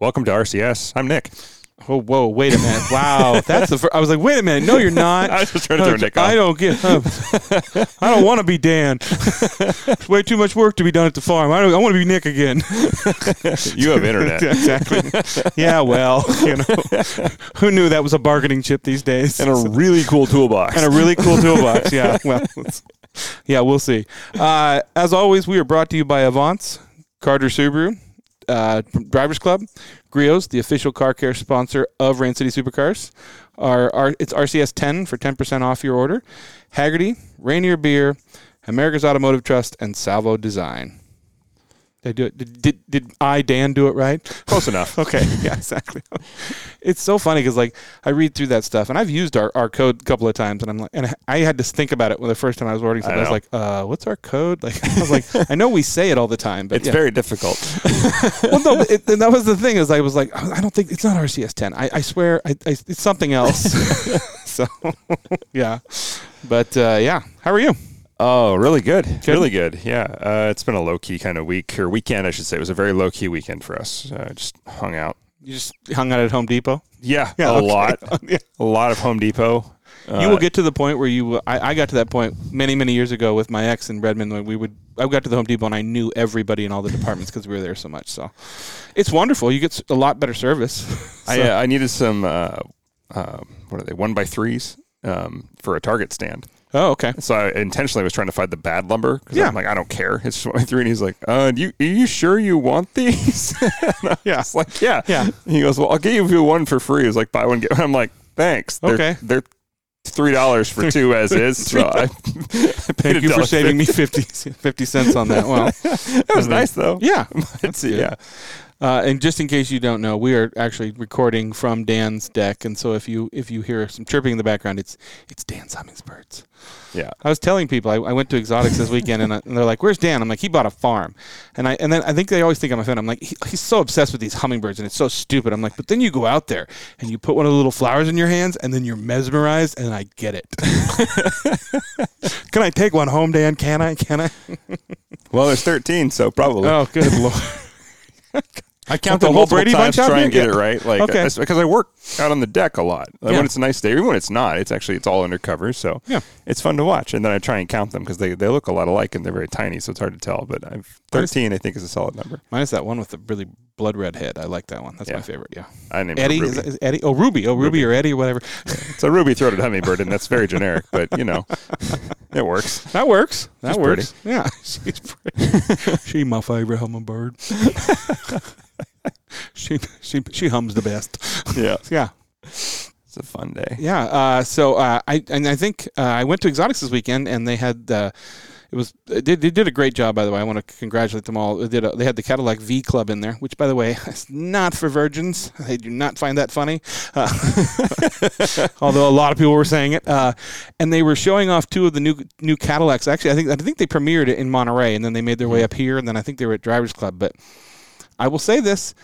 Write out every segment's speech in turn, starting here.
Welcome to RCS. I'm Nick. Oh, whoa, wait a minute. Wow. That's the first. I was like, wait a minute. No, you're not. I was just trying to throw Nick off. I don't get I don't want to be Dan. It's way too much work to be done at the farm. I, don't, I want to be Nick again. You have internet. exactly. Yeah, well, you know, who knew that was a bargaining chip these days? and a really cool toolbox. and a really cool toolbox. Yeah, well, yeah, we'll see. Uh, as always, we are brought to you by Avance, Carter Subaru, uh, Drivers Club, Griot's, the official car care sponsor of Rain City Supercars. Our, our it's RCS 10 for 10% off your order. Hagerty, Rainier Beer, America's Automotive Trust, and Salvo Design. Did I do it? Did, did, did I, Dan, do it right? Close enough. Okay, yeah, exactly. it's so funny because like I read through that stuff, and I've used our, our code a couple of times, and I'm like, and I had to think about it when the first time I was ordering something. I, was like, uh, what's our code? Like, I was like, I know we say it all the time, but It's yeah. very difficult. well, no, but it, and that was the thing is I was like, I don't think it's not RCS 10. I, I swear, I, I, it's something else. so, yeah, but uh, yeah, how are you? Oh, really good. Really good. Yeah. Uh, it's been a low key kind of week or weekend, I should say. It was a very low key weekend for us. Uh, just hung out. You just hung out at Home Depot. Yeah, Yeah, a okay. lot. Yeah. A lot of Home Depot. Uh, you will get to the point where you. I, I got to that point many, many years ago with my ex in Redmond. When we would, I got to the Home Depot and I knew everybody in all the departments because we were there so much. So, it's wonderful. You get a lot better service. I, So- uh, I needed some, uh, uh, what are they, one by threes um, for a Target stand. Oh, okay. So I intentionally was trying to find the bad lumber because Yeah. I'm like, I don't care. It's just one by three. And he's like, uh, do you, are you sure you want these? Yeah. It's like, yeah. Yeah. He goes, well, I'll give you one for free. It was like, buy one, get one. I'm like, thanks. They're, Okay. They're $3 for two as is. So I, I paid Thank you for saving me 50, 50 cents on that. Well, It was nice though. yeah. Yeah. Uh, and just in case you don't know, we are actually recording from Dan's deck, and so if you if you hear some chirping in the background, it's it's Dan's hummingbirds. Yeah. I was telling people I, I went to exotics this weekend, and, I, and they're like, "Where's Dan?" I'm like, "He bought a farm," and I and then I think they always think I'm a fan. I'm like, he, "He's so obsessed with these hummingbirds, and it's so stupid." I'm like, "But then you go out there and you put one of the little flowers in your hands, and then you're mesmerized." And I get it. Can I take one home, Dan? Can I? Can I? Well, there's 13, so probably. Oh, good lord! I count the whole Brady bunch out try and get it right. Like, Okay. I- because I work out on the deck a lot. Like, Yeah. When it's a nice day, even when it's not, it's actually it's all undercover. So Yeah. it's fun to watch. And then I try and count them because they, they look a lot alike and they're very tiny, so it's hard to tell. But I've Nice. 13, I think, is a solid number. Minus that one with the really blood red head. I like that one. That's Yeah. my favorite. Yeah. I named Eddie it is, Ruby. that- is Eddie? Oh, Ruby. Oh, Ruby, Ruby. or Eddie or whatever. It's a ruby-throated hummingbird, and that's very generic, but you know, it works. That works. That She's works. Yeah, she's pretty. she my favorite hummingbird. she she she hums the best. Yeah, Yeah, it's a fun day. yeah. Uh, so uh, I and I think uh, I went to Exotics this weekend, and they had. It was they did, they did a great job by the way. I want to congratulate them all. They did a, they had the Cadillac V Club in there, which by the way is not for virgins. They do not find that funny, uh, although a lot of people were saying it. Uh, and they were showing off two of the new new Cadillacs. Actually, I think I think they premiered it in Monterey, and then they made their way up here, and then I think they were at Drivers Club. But I will say this.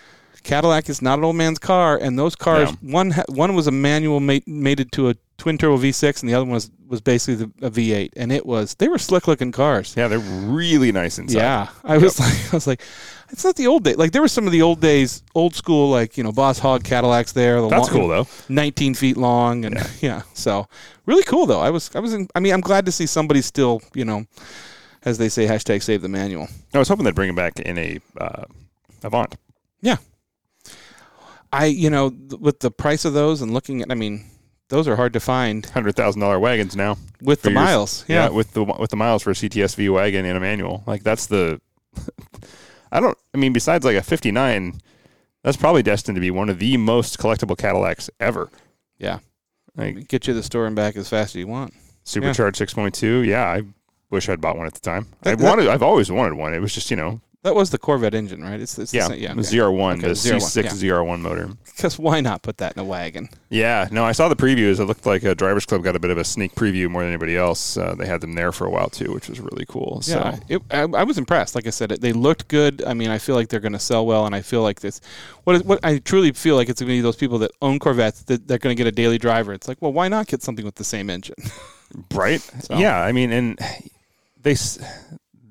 Cadillac is not an old man's car, and those cars No. one one was a manual mate, mated to a twin turbo V6, and the other one was was basically the, a V8, and it was they were slick looking cars. Yeah, they're really nice inside. Yeah, I was like, I was like, it's not the old day. Like there were some of the old days, old school, like you know, Boss Hog Cadillacs there. The that's long- cool though. 19 feet long, and yeah. so really cool though. I was, I was, in, I mean, I'm glad to see somebody still, you know, as they say, hashtag save the manual. I was hoping they'd bring it back in a uh, Avant. Yeah. I, you know, th- with the price of those and looking at, I mean, those are hard to find Hundred thousand dollar wagons now. with the yours. miles. Yeah. Yeah. with the with the miles for a CTSV wagon and a manual. Like that's the. I don't. I mean, besides like a '59, that's probably destined to be one of the most collectible Cadillacs ever. Yeah. Like Get you to the store and back as fast as you want. supercharged 6.2. Yeah, I wish I'd bought one at the time. I That- that- wanted. I've always wanted one. It was just you know. That was the Corvette engine, right? It's, it's Yeah, the same, yeah. the ZR1, Okay, the ZR1, C6 yeah. ZR1 motor. Because why not put that in a wagon? Yeah, no, I saw the previews. It looked like a Drivers Club got a bit of a sneak preview more than anybody else. Uh, they had them there for a while too, which was really cool. So Yeah, it, I, I was impressed. Like I said, it, they looked good. I mean, I feel like they're going to sell well, and I feel like this. What is, what I truly feel like it's going to be those people that own Corvettes that they're going to get a daily driver. It's like, well, why not get something with the same engine? right? So- Yeah, I mean, and they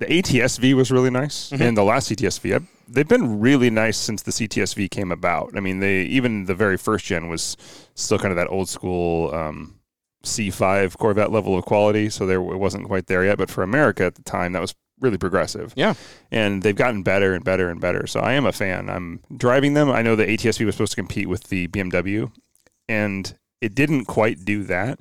the ATSV was really nice, Mm-hmm. and the last CTSV, I, they've been really nice since the CTSV came about. I mean, they even the very first gen was still kind of that old school um, C5 Corvette level of quality, so there it wasn't quite there yet. But for America at the time, that was really progressive. Yeah. and they've gotten better and better and better. So I am a fan. I'm driving them. I know the ATSV was supposed to compete with the BMW, and it didn't quite do that.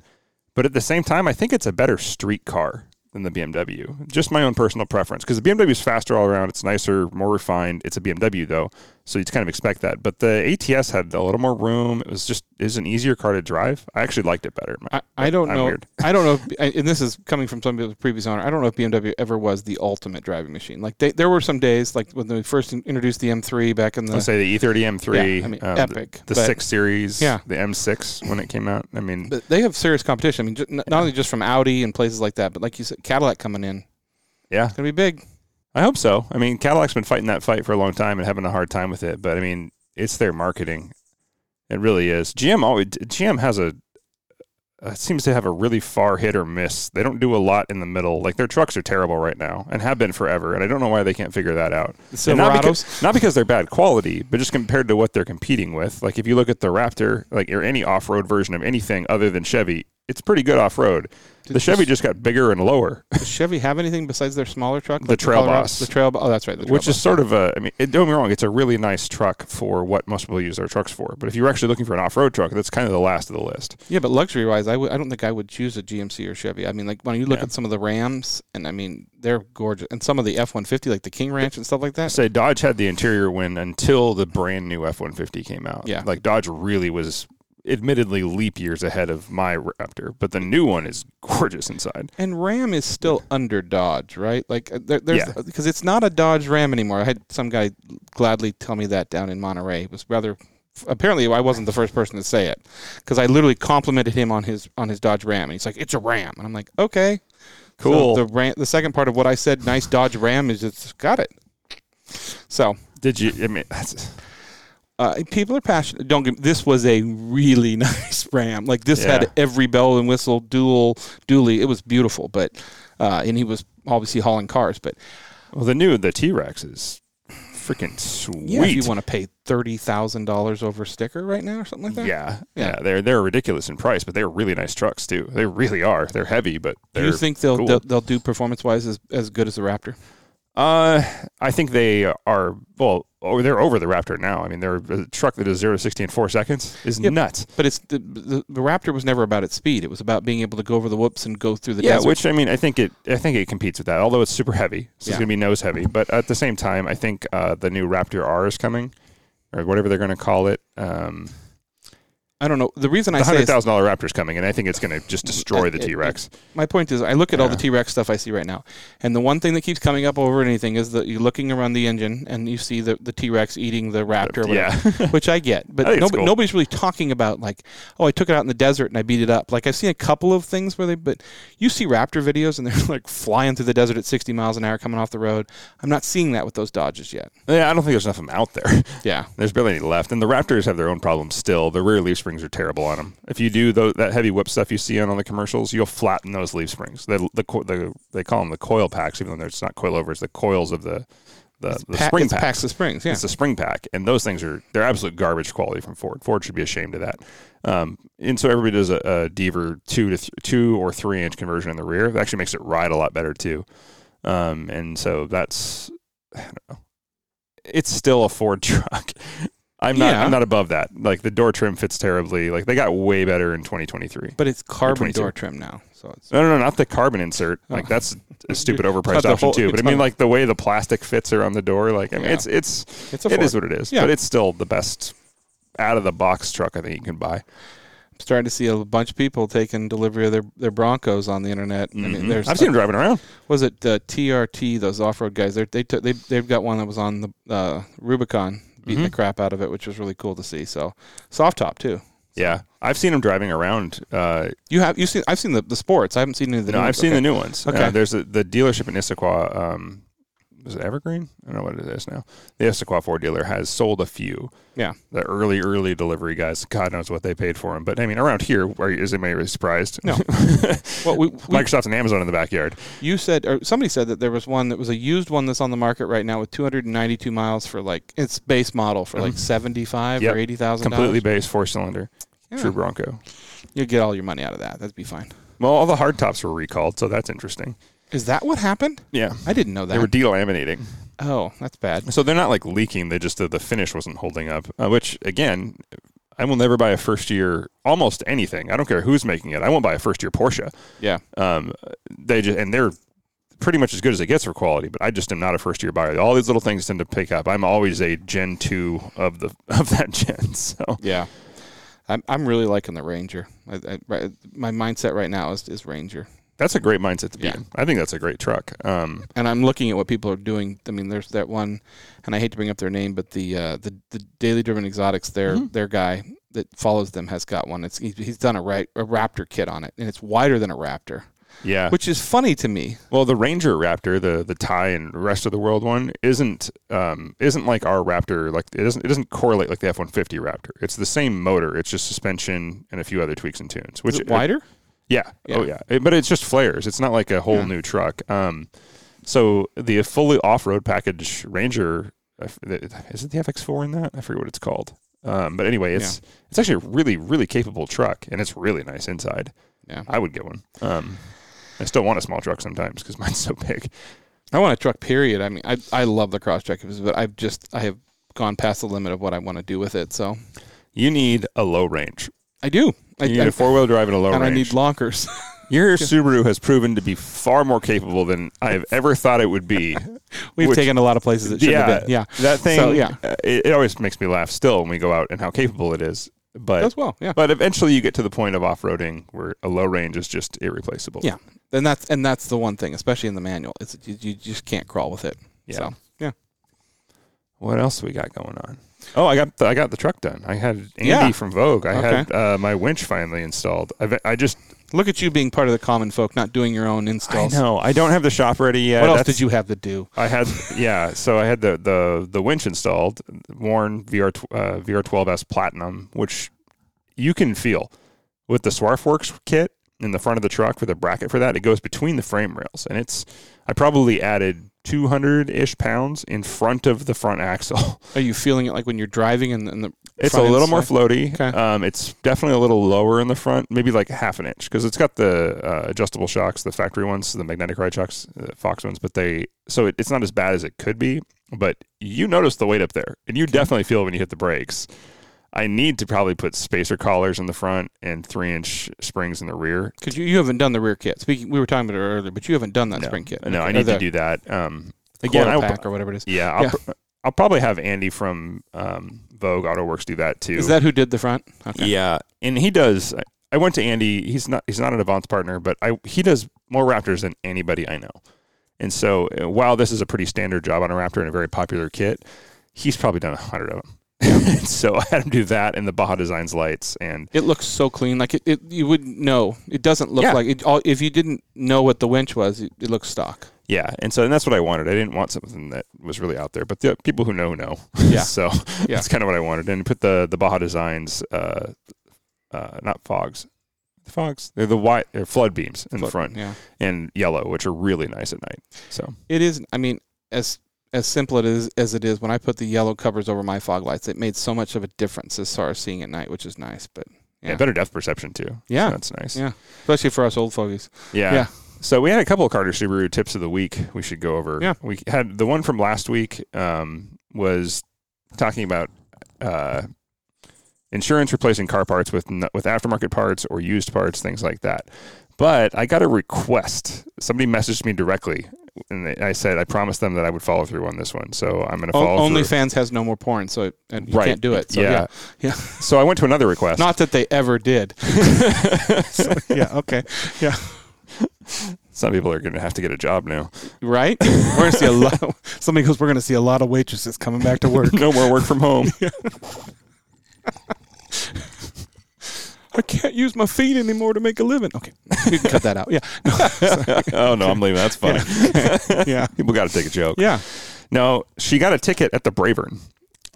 But at the same time, I think it's a better street car than the BMW. Just my own personal preference because the BMW is faster all around. It's nicer, more refined. It's a BMW though, so you kind of expect that. But the ATS had a little more room. It was just it was an easier car to drive. I actually liked it better. I, I don't I'm know. weird. I don't know. If, and this is coming from somebody with a previous owner. I don't know if BMW ever was the ultimate driving machine. Like they, there were some days, like when they first introduced the M3 back in the. Say the E E30 M3, Yeah, I mean, um, epic, the, the but- six series, Yeah. the M6 when it came out. I mean, but they have serious competition. I mean, ju- not only just from Audi and places like that, but like you said, Cadillac coming in. yeah, It's gonna be big. I hope so. I mean, Cadillac's been fighting that fight for a long time and having a hard time with it. But I mean, it's their marketing. It really is. GM always GM has a uh, seems to have a really far hit or miss. They don't do a lot in the middle. Like their trucks are terrible right now and have been forever. And I don't know why they can't figure that out. The not because, not because they're bad quality, but just compared to what they're competing with. Like if you look at the Raptor, like or any off-road version of anything other than Chevy, it's pretty good off-road. The Chevy just got bigger and lower. Does Chevy have anything besides their smaller truck? The like Trail Colorado- Boss. The Trail. Oh, that's right. The Trail which is sort of a. I mean, it, don't get me wrong, it's a really nice truck for what most people use their trucks for. But if you're actually looking for an off-road truck, that's kind of the last of the list. Yeah, but luxury wise, I w- I don't think I would choose a GMC or Chevy. I mean, like when you look Yeah. at some of the Rams, and I mean they're gorgeous, and some of the F one fifty, like the King Ranch and stuff like that. Say Dodge had the interior win until the brand new F-150 came out. Yeah. like Dodge really was, admittedly, leap years ahead of my Raptor. But the new one is gorgeous inside. And Ram is still under Dodge, right? Like uh, there, there's Yeah. because it's not a Dodge Ram anymore. I had some guy gladly tell me that down in Monterey. It was rather apparently I wasn't the first person to say it because I literally complimented him on his on his Dodge Ram, and he's like, "It's a Ram," and I'm like, "Okay, So Cool. the Ram, the second part of what I said, nice Dodge Ram, is it's got it. So Did you? I mean, that's, uh, people are passionate. Don't get this was a really nice Ram. Like this Yeah. had every bell and whistle, dual, dually. It was beautiful, but uh, and he was obviously hauling cars. But well, the new the T-Rex is freaking sweet. yeah, if you want to pay thirty thousand dollars over sticker right now or something like that. Yeah, Yeah. yeah, they're they're ridiculous in price, but they're really nice trucks too. They really are. They're heavy, but Do they're you think they'll cool. they'll, they'll do performance wise as, as good as the Raptor? Uh, I think they are. Well, oh, they're over the Raptor now. I mean, they're a truck that is zero to sixty in four seconds is nuts. But it's the, the the Raptor was never about its speed. It was about being able to go over the whoops and go through the yeah, desert. which I mean, I think it. I think it competes with that. Although it's super heavy, so Yeah. it's gonna be nose heavy. But at the same time, I think uh, the new Raptor R is coming, or whatever they're gonna call it. Um, I don't know. The reason I the say hundred thousand dollar Raptor is coming, and I think it's gonna just destroy the Uh, T Rex. my point is, I look at all the T Rex stuff I see right now, and the one thing that keeps coming up over anything is that you're looking around the engine and you see the, the T Rex eating the Raptor, whatever, Yeah, which I get, but I nobody, cool. nobody's really talking about like, oh, I took it out in the desert and I beat it up. Like I've seen a couple of things where they, but you see Raptor videos and they're like flying through the desert at 60 miles an hour coming off the road. I'm not seeing that with those Dodges yet. yeah. I don't think there's enough of them out there. Yeah, There's barely any left, and the Raptors have their own problems still. The rear leaf springs are terrible on them. If you do tho- that heavy whip stuff you see on all the commercials, you'll flatten those leaf springs. The, the, the they call them the coil packs, even though it's not coilovers. The coils of the the, the Pa- spring packs. packs of springs. Yeah, It's the spring pack, and those things are they're absolute garbage quality from Ford. Ford should be ashamed of that. Um, and so everybody does a, a Deaver two to th- two or three inch conversion in the rear. That actually makes it ride a lot better too. Um, and so that's I don't know. It's still a Ford truck. I'm not. Yeah. I'm not above that. Like the door trim fits terribly. Like they got way better in 2023. but it's carbon 22. door trim now, so it's No, no, no, not the carbon insert. Like Oh. that's a stupid overpriced option whole- too. But I mean, like the way the plastic fits around the door. Like I mean, Yeah. it's it's it's a it what it is. Yeah. But it's still the best out of the box truck I think you can buy. I'm starting to see a bunch of people taking delivery of their, their Broncos on the internet. I mean, Mhm. there's I've seen them driving around. was it uh, TRT those off road guys? They're, they took they they've got one that was on the uh, Rubicon beating the Mhm. crap out of it, which was really cool to see. So soft top too. Yeah, I've seen them driving around. Uh, You have you seen? I've seen the, the sports. I haven't seen any of the. no, new I've ones. seen Okay. the new ones. Okay. Uh, there's a, the dealership in Issaquah. Um, is it Evergreen? I don't know what it is now. The Issaquah Ford dealer has sold a few. Yeah. The early, early delivery guys, God knows what they paid for them. But I mean, around here, are, is anybody really surprised? No. well, we, we, Microsoft and Amazon in the backyard. you said, or somebody said that there was one that was a used one that's on the market right now with 292 miles for like its base model for like 75 Mm-hmm. Yep. or 80,000 Completely base four cylinder. Yeah. True Bronco. You get all your money out of that. That'd be fine. Well, all the hard tops were recalled, so that's interesting. Is that what happened? Yeah. I didn't know that. They were delaminating. oh, that's bad. So they're not like leaking. They just, the, the finish wasn't holding up, uh, which again, I will never buy a first year almost anything. I don't care who's making it. I won't buy a first year Porsche. Yeah. Um, they just, and they're pretty much as good as it gets for quality, but I just am not a first year buyer. All these little things tend to pick up. I'm always a Gen 2 of the, of that gen. So Yeah. I'm, I'm really liking the Ranger. I, I, my mindset right now is, is Ranger. That's a great mindset to be Yeah. in. I think that's a great truck. Um, and I'm looking at what people are doing. I mean, there's that one, and I hate to bring up their name, but the uh, the the Daily Driven Exotics, their Mhm. their guy that follows them has got one. It's he's, he's done a right a Raptor kit on it, and it's wider than a Raptor, yeah. which is funny to me. Well, the Ranger Raptor, the the Thai and rest of the world one, isn't um, isn't like our Raptor. Like it doesn't it doesn't correlate like the F one fifty Raptor. It's the same motor. It's just suspension and a few other tweaks and tunes. Which Is it wider? Yeah. Yeah. Oh yeah. It- but it's just flares. It's not like a whole Yeah. new truck. Um, so the fully off road package Ranger is it the FX four in that? I forget what it's called. Um, but anyway, it's it's actually a really really capable truck and it's really nice inside. Yeah. I would get one. Um, I still want a small truck sometimes because mine's so big. I want a truck. Period. I mean, I I love the Crosstrek, but I've just I have gone past the limit of what I want to do with it. So You need a low range. I do. I, You need I- a four wheel drive and a low and I need lonkers. Your Subaru has proven to be far more capable than I have ever thought it would be. We've Which- taken a lot of places it shouldn't yeah, have been. Yeah. that thing. So, yeah. uh, it, it always makes me laugh still when we go out and how capable it is. But as well. Yeah. but eventually you get to the point of off roading where a low range is just irreplaceable. Yeah. And that's and that's the one thing, especially in the manual, is you, you just can't crawl with it. Yeah. So yeah. What else we got going on? Oh, I got the, I got the truck done. I had Andy Yeah. from Vogue. I Okay. had uh, my winch finally installed. I've, I just Look at you being part of the common folk, not doing your own installs. I know I don't have the shop ready yet. What else That's- did you have to do? I had yeah, so I had the the the winch installed, Warn VR uh, VR12s Platinum, which you can feel with the Swarfworks kit in the front of the truck for the bracket for that. It goes between the frame rails, and it's I probably added 200 ish pounds in front of the front axle. Are you feeling it like when you're driving and, and the It's a little more floaty. Okay. Um, it's definitely a little lower in the front, maybe like half an inch, because it's got the uh, adjustable shocks, the factory ones, the magnetic ride shocks, the Fox ones. But they so it, it's not as bad as it could be. But you notice the weight up there, and you definitely feel when you hit the brakes. I need to probably put spacer collars in the front and three inch springs in the rear. Because you, you haven't done the rear kit. Speaking, we were talking about it earlier, but you haven't done that no, spring kit. no, Okay. I need to do that. Um, again, I pack or whatever it is. yeah, I'll, Yeah. pr- I'll probably have Andy from um, Vogue Auto Works do that too. Is that who did the front? Okay. Yeah, and he does. I went to Andy. He's not. He's not an Avance partner, but I he does more Raptors than anybody I know. And so, uh, while this is a pretty standard job on a Raptor and a very popular kit, he's probably done a hundred of them. so I had him do that and the Baja Designs lights, and It looks so clean. Like it, it you wouldn't know. It doesn't look Yeah. like it. All, if you didn't know what the winch was, it, it looks stock. yeah, and so and that's what I wanted. I didn't want something that was really out there, but the people who know know. Yeah. so Yeah. that's kind of what I wanted, and put the the Baja Designs, uh, uh, not fogs. Fogs. They're the white. They're flood beams in the front. Yeah. and yellow, which are really nice at night. So It is. I mean, as as simple it is as it is. When I put the yellow covers over my fog lights, it made so much of a difference as far as seeing at night, which is nice. But yeah. Yeah. better depth perception too. Yeah. So that's nice. Yeah. especially for us old fogies. Yeah. Yeah. So we had a couple of Carter Subaru tips of the week we should go over. Yeah. We had the one from last week um, was talking about uh, insurance replacing car parts with with aftermarket parts or used parts, things like that. But I got a request. Somebody messaged me directly, and they- I said I promised them that I would follow through on this one. So I'm going to follow O- through. OnlyFans has no more porn, so it, and you Right. can't do it. So, yeah. yeah. Yeah. So I went to another request. Not that they ever did. So, yeah. Okay. Yeah. Some people are going to have to get a job now. Right. We're gonna see a lot. Somebody goes. We're gonna see a lot of waitresses coming back to work. no more work from home. I can't use my feet anymore to make a living. Okay, you can cut that out. Yeah, oh no, I'm leaving. That's funny. yeah, People got to take a joke. yeah. No, she got a ticket at the Bravern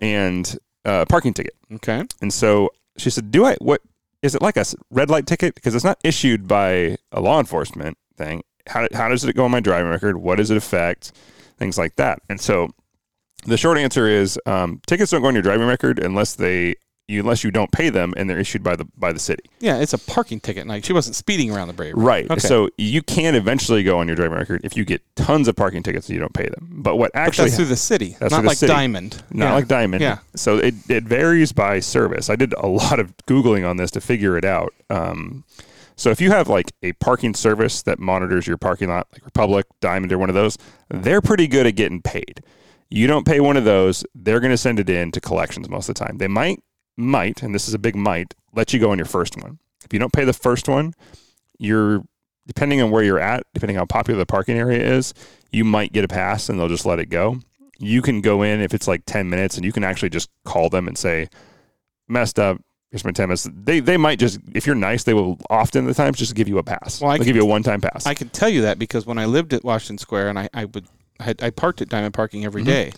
and uh, parking ticket. Okay. And so she said, "Do I what is it like a red light ticket because it's not issued by a law enforcement thing? How how does it go on my driving record? What does it affect? Things like that." And so the short answer is um, tickets don't go on your driving record unless they you, unless you don't pay them and they're issued by the by the city. Yeah, it's a parking ticket. Like she wasn't speeding around the Brave. Right. Okay. So you can eventually go on your driving record if you get tons of parking tickets and you don't pay them. But what actually But that's through the city, That's not like city. Diamond. not Yeah. like Diamond. Yeah. So it, it varies by service. I did a lot of Googling on this to figure it out. Um, so if you have like a parking service that monitors your parking lot, like Republic, Diamond, or one of those, they're pretty good at getting paid. You don't pay one of those, they're going to send it in to collections most of the time. They might, might, and this is a big might, let you go on your first one. If you don't pay the first one, you're depending on where you're at, depending on how popular the parking area is, you might get a pass and they'll just let it go. You can go in if it's like 10 minutes and you can actually just call them and say, messed up. Here's my 10 minutes. They, they might just, if you're nice, they will often the times just give you a pass. Well, I They'll can- give you a one time pass. I can tell you that because when I lived at Washington Square and I, I would I, I parked at Diamond Parking every Mhm. day,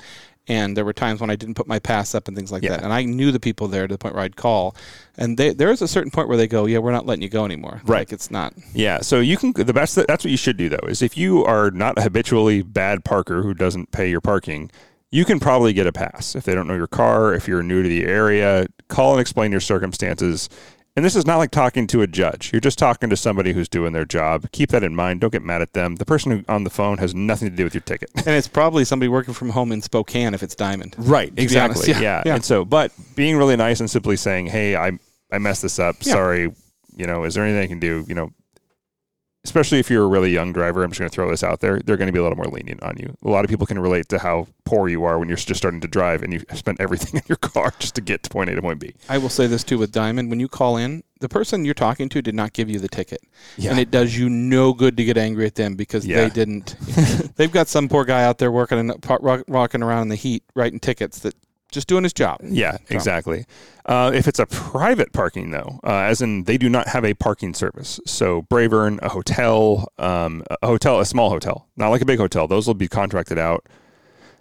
and there were times when I didn't put my pass up and things like Yeah. that, and I knew the people there to the point where I'd call, and they, there is a certain point where they go, yeah, we're not letting you go anymore. Right. Like it's not. Yeah, so you can the best that's what you should do though is if you are not a habitually bad parker who doesn't pay your parking, you can probably get a pass if they don't know your car, if you're new to the area, call and explain your circumstances. And this is not like talking to a judge. You're just talking to somebody who's doing their job. Keep that in mind. Don't get mad at them. The person who on the phone has nothing to do with your ticket. And it's probably somebody working from home in Spokane if it's Diamond. Right, exactly. Yeah, Yeah, yeah. And so, but being really nice and simply saying, "Hey, I I messed this up. Yeah. Sorry. You know, is there anything I can do? You know, especially if you're a really young driver, I'm just going to throw this out there. They're going to be a little more lenient on you. A lot of people can relate to how poor you are when you're just starting to drive and you spent everything in your car just to get to point A to point B. I will say this too with Diamond: when you call in, the person you're talking to did not give you the ticket, Yeah. and it does you no good to get angry at them because Yeah. they didn't. They've got some poor guy out there working rock- rocking around in the heat, writing tickets that just doing his job. Yeah, exactly. Uh, if it's a private parking, though, uh, as in they do not have a parking service. So Bravern, a hotel, um, a hotel, a small hotel, not like a big hotel. Those will be contracted out.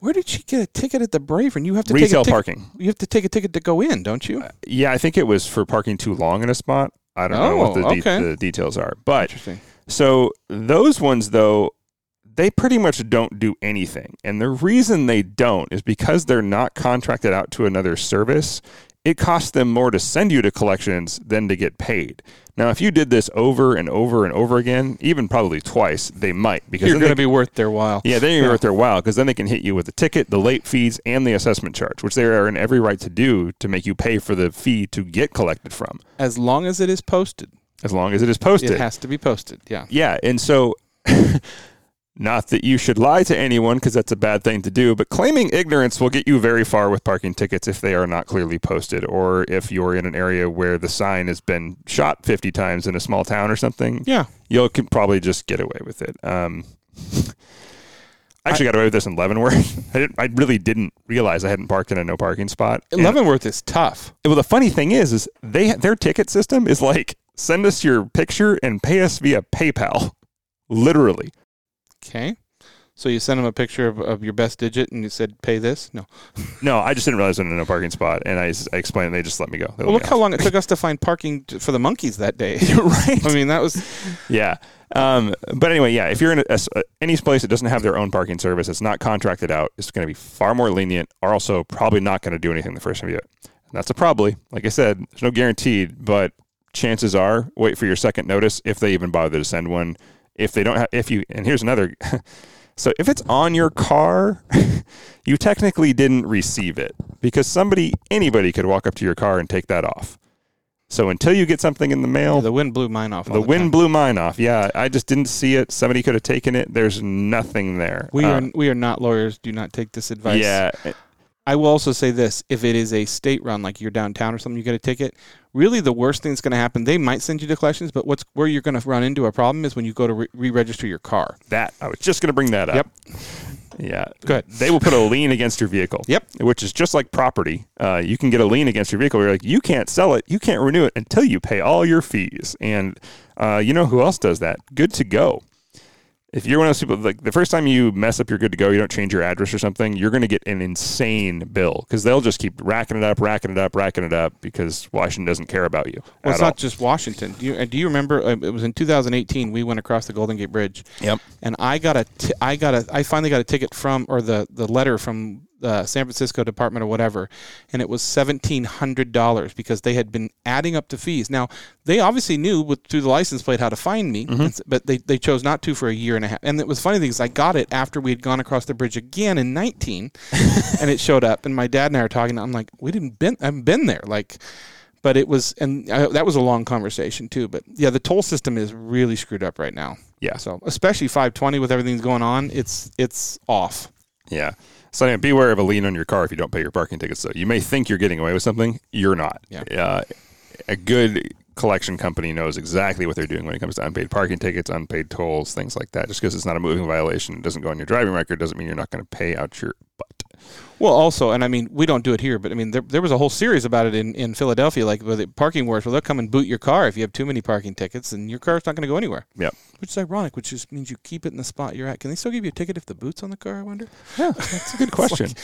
Where did she get a ticket at the Bravern? You have to Retail take a tic- parking. You have to take a ticket to go in, don't you? Yeah, I think it was for parking too long in a spot. I don't know what the, Oh, de- okay. the details are. But Interesting. so those ones, though, they pretty much don't do anything. And the reason they don't is because they're not contracted out to another service. It costs them more to send you to collections than to get paid. Now, if you did this over and over and over again, even probably twice, they might because You're going to be worth their while. yeah, they're Yeah. worth their while because then they can hit you with the ticket, the late fees, and the assessment charge, which they are in every right to do to make you pay for the fee to get collected from, As long as it is posted, as long as it is posted. it has to be posted. Yeah. yeah, and so not that you should lie to anyone because that's a bad thing to do, but claiming ignorance will get you very far with parking tickets if they are not clearly posted or if you're in an area where the sign has been shot 50 times in a small town or something. Yeah. you'll can probably just get away with it. Um, I actually got away with this in Leavenworth. I, didn't, I really didn't realize I hadn't parked in a no parking spot. And- Leavenworth is tough. well, the funny thing is, is they their ticket system is like send us your picture and pay us via PayPal, literally. Okay. So you sent them a picture of, of your best digit and you said, pay this? No. No, I just didn't realize I was in a parking spot, and I explained, and they just let me go. They Well, look how long it took us to find parking t- for the monkeys that day. right. I mean, that was Yeah. Um, but anyway, yeah, if you're in a, a- any place that doesn't have their own parking service, it's not contracted out, it's going to be far more lenient, are also probably not going to do anything the first time you do it. And that's a probably. Like I said, there's no guaranteed, but chances are wait for your second notice if they even bother to send one. If they don't have, if you, and here's another. so if it's on your car, you technically didn't receive it because somebody, anybody could walk up to your car and take that off. So until you get something in the mail, the wind blew mine off. all the, wind time. blew mine off. Yeah, I just didn't see it. Somebody could have taken it. There's nothing there. We Uh, are we are not lawyers. Do not take this advice. yeah, I will also say this: if it is a state run, like you're downtown or something, you get a ticket. Really, the worst thing that's going to happen, they might send you to collections, but what's where you're going to run into a problem is when you go to re- re-register your car. that I was just going to bring that up. Yep. Yeah. Good. They will put a lien against your vehicle. Yep. Which is just like property. Uh, you can get a lien against your vehicle. You're like, you can't sell it, you can't renew it until you pay all your fees. And uh, you know who else does that? Good to go. If you're one of those people, like the first time you mess up you're good to go, you don't change your address or something, you're going to get an insane bill because they'll just keep racking it up, racking it up, racking it up because Washington doesn't care about you. Well, it's at all. not just Washington. Do you, uh, do you remember? Uh, it was in 2018. We went across the Golden Gate Bridge. Yep. And I got a, t- I got a, I finally got a ticket from, or the the letter from the San Francisco Department or whatever, and it was seventeen hundred dollars because they had been adding up to fees. Now they obviously knew with through the license plate how to find me, Mm-hmm. but they, they chose not to for a year and a half. And it was funny things. I got it after we had gone across the bridge again in nineteen, and it showed up. And my dad and I are talking. I'm like, we didn't been, I haven't been there, like. But it was, and uh, that was a long conversation too. But yeah, the toll system is really screwed up right now. Yeah. So especially 520 with everything going on, it's it's off. Yeah. So anyway, beware of a lien on your car if you don't pay your parking tickets. Though you may think you're getting away with something, you're not. Yeah. Uh, a good collection company knows exactly what they're doing when it comes to unpaid parking tickets, unpaid tolls, things like that. Just because it's not a moving violation, it doesn't go on your driving record, doesn't mean you're not going to pay out your butt. Well, also, and I mean, we don't do it here, but I mean, there, there was a whole series about it in, in Philadelphia, like with the parking wars. Well, they'll come and boot your car if you have too many parking tickets, and your car's not going to go anywhere. Yep. Which is ironic, which just means you keep it in the spot you're at. Can they still give you a ticket if the boot's on the car? I wonder. Yeah, that's a good question.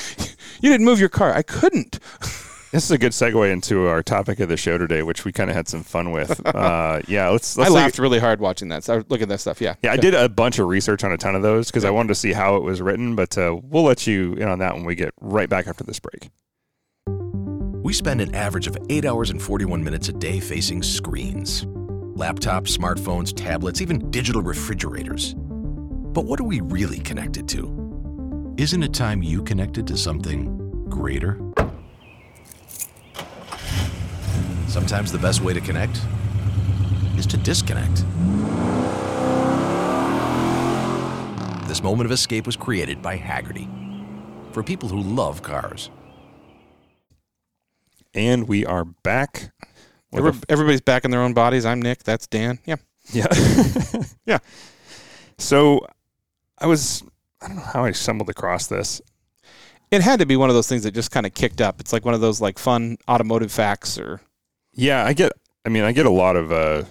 You didn't move your car. I couldn't. this is a good segue into our topic of the show today, which we kind of had some fun with. Uh, yeah, let's. let's I take- laughed really hard watching that. So look at that stuff. Yeah. Yeah, I did a bunch of research on a ton of those because I wanted to see how it was written, but uh, we'll let you in on that when we get right back after this break. We spend an average of 8 hours and 41 minutes a day facing screens laptops, smartphones, tablets, even digital refrigerators. But what are we really connected to? Isn't it time you connected to something greater? Sometimes the best way to connect is to disconnect. This moment of escape was created by Hagerty for people who love cars. And we are back. with Every- everybody's back in their own bodies. I'm Nick. That's Dan. Yeah. Yeah. Yeah. So I was, I don't know how I stumbled across this. It had to be one of those things that just kind of kicked up. It's like one of those like fun automotive facts or Yeah, I get, I mean, I get a lot of, uh,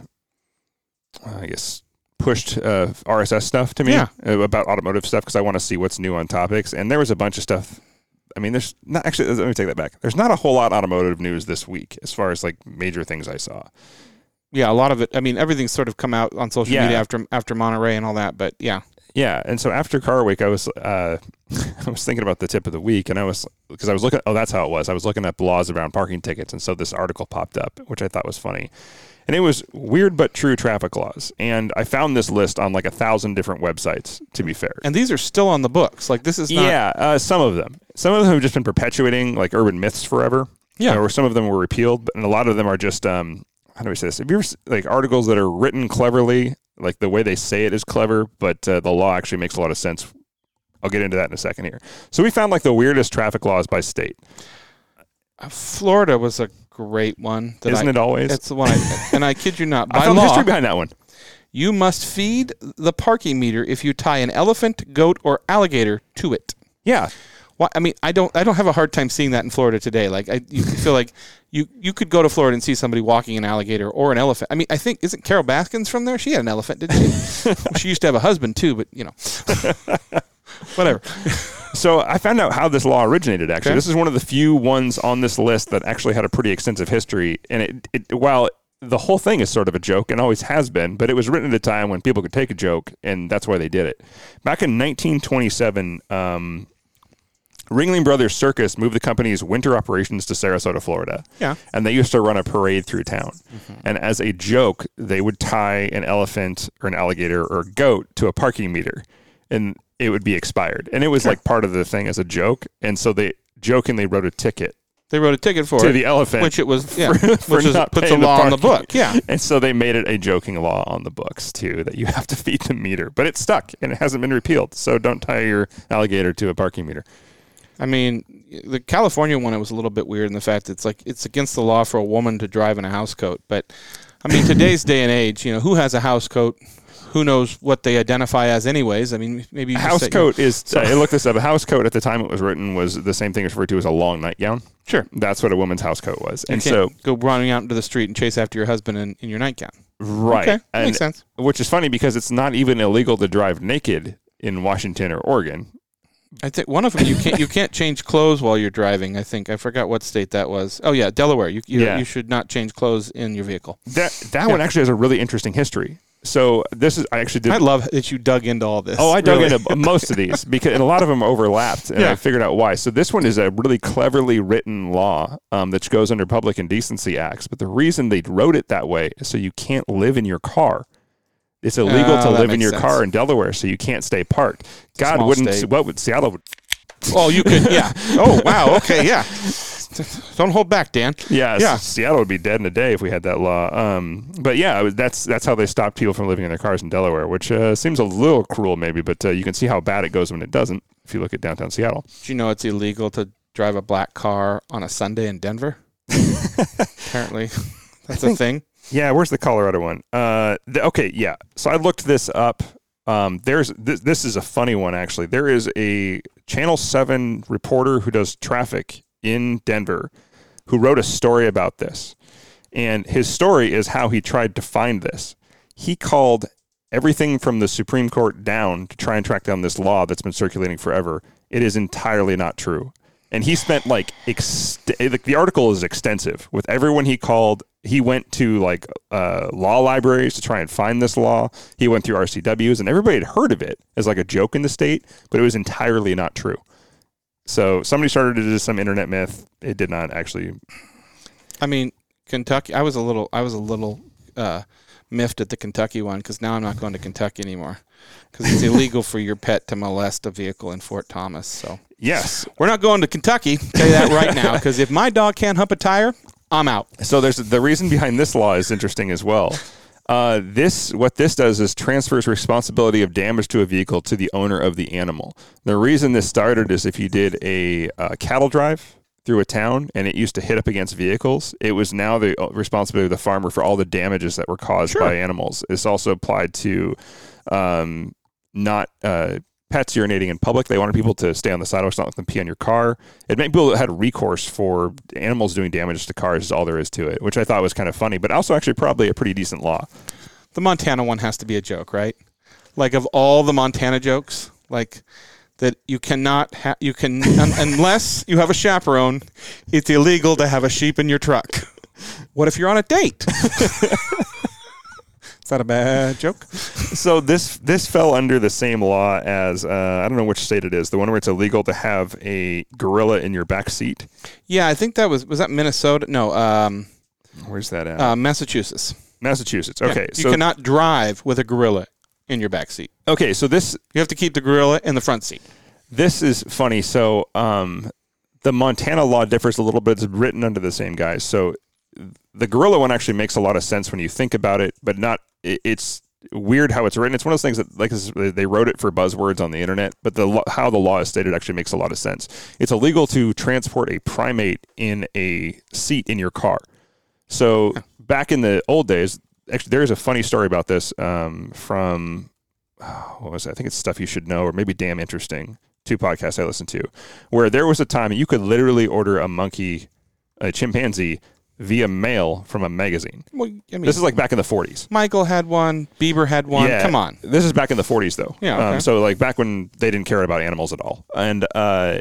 I guess, pushed uh, RSS stuff to me Yeah. about automotive stuff because I want to see what's new on topics. And there was a bunch of stuff. I mean, there's not actually, let me take that back. There's not a whole lot automotive news this week as far as like major things I saw. yeah, a lot of it. I mean, everything's sort of come out on social Yeah. media after after Monterey and all that. But yeah, Yeah, and so after Car Week, I was uh, I was thinking about the tip of the week, and I was because I was looking. Oh, that's how it was. I was looking up laws around parking tickets, and so this article popped up, which I thought was funny, and it was weird but true traffic laws. And I found this list on like a thousand different websites. To be fair, and these are still on the books. Like this is not. yeah, uh, some of them, some of them have just been perpetuating like urban myths forever. Yeah. or some of them were repealed, but and a lot of them are just um, how do we say this? Have you ever s- like articles that are written cleverly, like the way they say it is clever, but uh, the law actually makes a lot of sense. I'll get into that in a second here. So we found like the weirdest traffic laws by state, Uh, Florida was a great one. That isn't I, it always? It's the one, I, and I kid you not. I By found the law, history behind that one. you must feed the parking meter if you tie an elephant, goat, or alligator to it. Yeah, Why, I mean, I don't, I don't have a hard time seeing that in Florida today. Like, I, you feel like you, you could go to Florida and see somebody walking an alligator or an elephant. I mean, I think isn't Carol Baskins from there? She had an elephant, didn't she? she used to have a husband too, but you know, whatever. So I found out how this law originated. Actually, Okay. this is one of the few ones on this list that actually had a pretty extensive history. And it, it while the whole thing is sort of a joke and always has been, but it was written at a time when people could take a joke, and that's why they did it. Back in 1927, um, Ringling Brothers Circus moved the company's winter operations to Sarasota, Florida. Yeah. And they used to run a parade through town. Mm-hmm. And as a joke, they would tie an elephant or an alligator or a goat to a parking meter and it would be expired. And it was like part of the thing as a joke. And so they jokingly wrote a ticket They wrote a ticket for to it, the elephant. which it was, yeah, for- for which is, not puts a paying the law on the book. Yeah. and so they made it a joking law on the books too that you have to feed the meter. But it stuck and it hasn't been repealed. So don't tie your alligator to a parking meter. I mean, the California one, it was a little bit weird in the fact that it's like it's against the law for a woman to drive in a house coat, but I mean, today's day and age, you know, who has a house coat? Who knows what they identify as, anyways? I mean, maybe you A just house say- coat is. I looked this up. A house coat at the time it was written was the same thing as referred to as a long nightgown. Sure. That's what a woman's house coat was. You And so, go running out into the street and chase after your husband in, in your nightgown. right. Okay, And- makes sense. Which is funny because it's not even illegal to drive naked in Washington or Oregon. I think one of them you can't you can't change clothes while you're driving. I think I forgot what state that was. Oh yeah, Delaware. You you, Yeah. you should not change clothes in your vehicle. That that one actually has a really interesting history. So this is I actually did. I love that you dug into all this. Oh, I dug really. into most of these because and a lot of them overlapped, and Yeah. I figured out why. So this one is a really cleverly written law um, that goes under Public Indecency Acts. But the reason they wrote it that way is so you can't live in your car. It's illegal Ah, to live in your sense. car in Delaware, so you can't stay parked. God small wouldn't. state. What would Seattle would? Oh, you could. Yeah. Oh wow. Okay. Yeah. Don't hold back, Dan. Yeah, Yeah. Seattle would be dead in a day if we had that law. Um, but yeah, that's that's how they stopped people from living in their cars in Delaware, which uh, seems a little cruel, maybe. But uh, you can see how bad it goes when it doesn't. If you look at downtown Seattle. Did you know it's illegal to drive a black car on a Sunday in Denver? Apparently, that's a thing. Yeah, where's the Colorado one? Uh, the, okay, yeah. So I looked this up. Um, there's this, this is a funny one actually. There is a Channel Seven reporter who does traffic in Denver, who wrote a story about this, and his story is how he tried to find this. He called everything from the Supreme Court down to try and track down this law that's been circulating forever. It is entirely not true. And he spent like, the article is extensive with everyone he called. He went to like uh, law libraries to try and find this law. He went through RCWs, and everybody had heard of it as like a joke in the state, but it was entirely not true. So somebody started it as some internet myth. It did not actually. I mean, Kentucky. I was a little. I was a little uh, miffed at the Kentucky one because now I'm not going to Kentucky anymore because it's illegal for your pet to molest a vehicle in Fort Thomas. So Yes. we're not going to Kentucky. Tell you that right now because if my dog can't hump a tire, I'm out. So there's the reason behind this law is interesting as well. Uh, this what this does is transfers responsibility of damage to a vehicle to the owner of the animal. The reason this started is if you did a uh, cattle drive through a town and it used to hit up against vehicles, it was now the uh, responsibility of the farmer for all the damages that were caused by animals. It's also applied to um, not uh, pets urinating in public. They wanted people to stay on the sidewalks, not let them pee on your car. It made people that had recourse for animals doing damage to cars is all there is to it, which I thought was kind of funny, but also actually probably a pretty decent law. The Montana one has to be a joke, right? Like of all the Montana jokes, like that you cannot ha- you can un- unless you have a chaperone, it's illegal to have a sheep in your truck. What if you're on a date? Is that a bad joke? So this this fell under the same law as uh, I don't know which state it is, the one where it's illegal to have a gorilla in your back seat. Yeah, I think that was was that Minnesota? No, um, Where's that at? uh, Massachusetts. Massachusetts. Yeah, Okay, you so cannot drive with a gorilla in your back seat. okay, so this You have to keep the gorilla in the front seat. This is funny. So, um, the Montana law differs a little bit. It's written under the same guys. So, the gorilla one actually makes a lot of sense when you think about it, but not. It, it's weird how it's written. It's one of those things that, like, they wrote it for buzzwords on the internet, but the how the law is stated actually makes a lot of sense. It's illegal to transport a primate in a seat in your car. So, back in the old days, actually, there is a funny story about this um, from what was it? I think it's stuff you should know, or maybe damn interesting. Two podcasts I listened to, where there was a time you could literally order a monkey, a chimpanzee, via mail from a magazine. Well, I mean, This is like back in the 40s. Michael had one. Bieber had one. Come on. This is back in the 40s, though. Yeah, okay. Um, so, like, back when they didn't care about animals at all. And uh,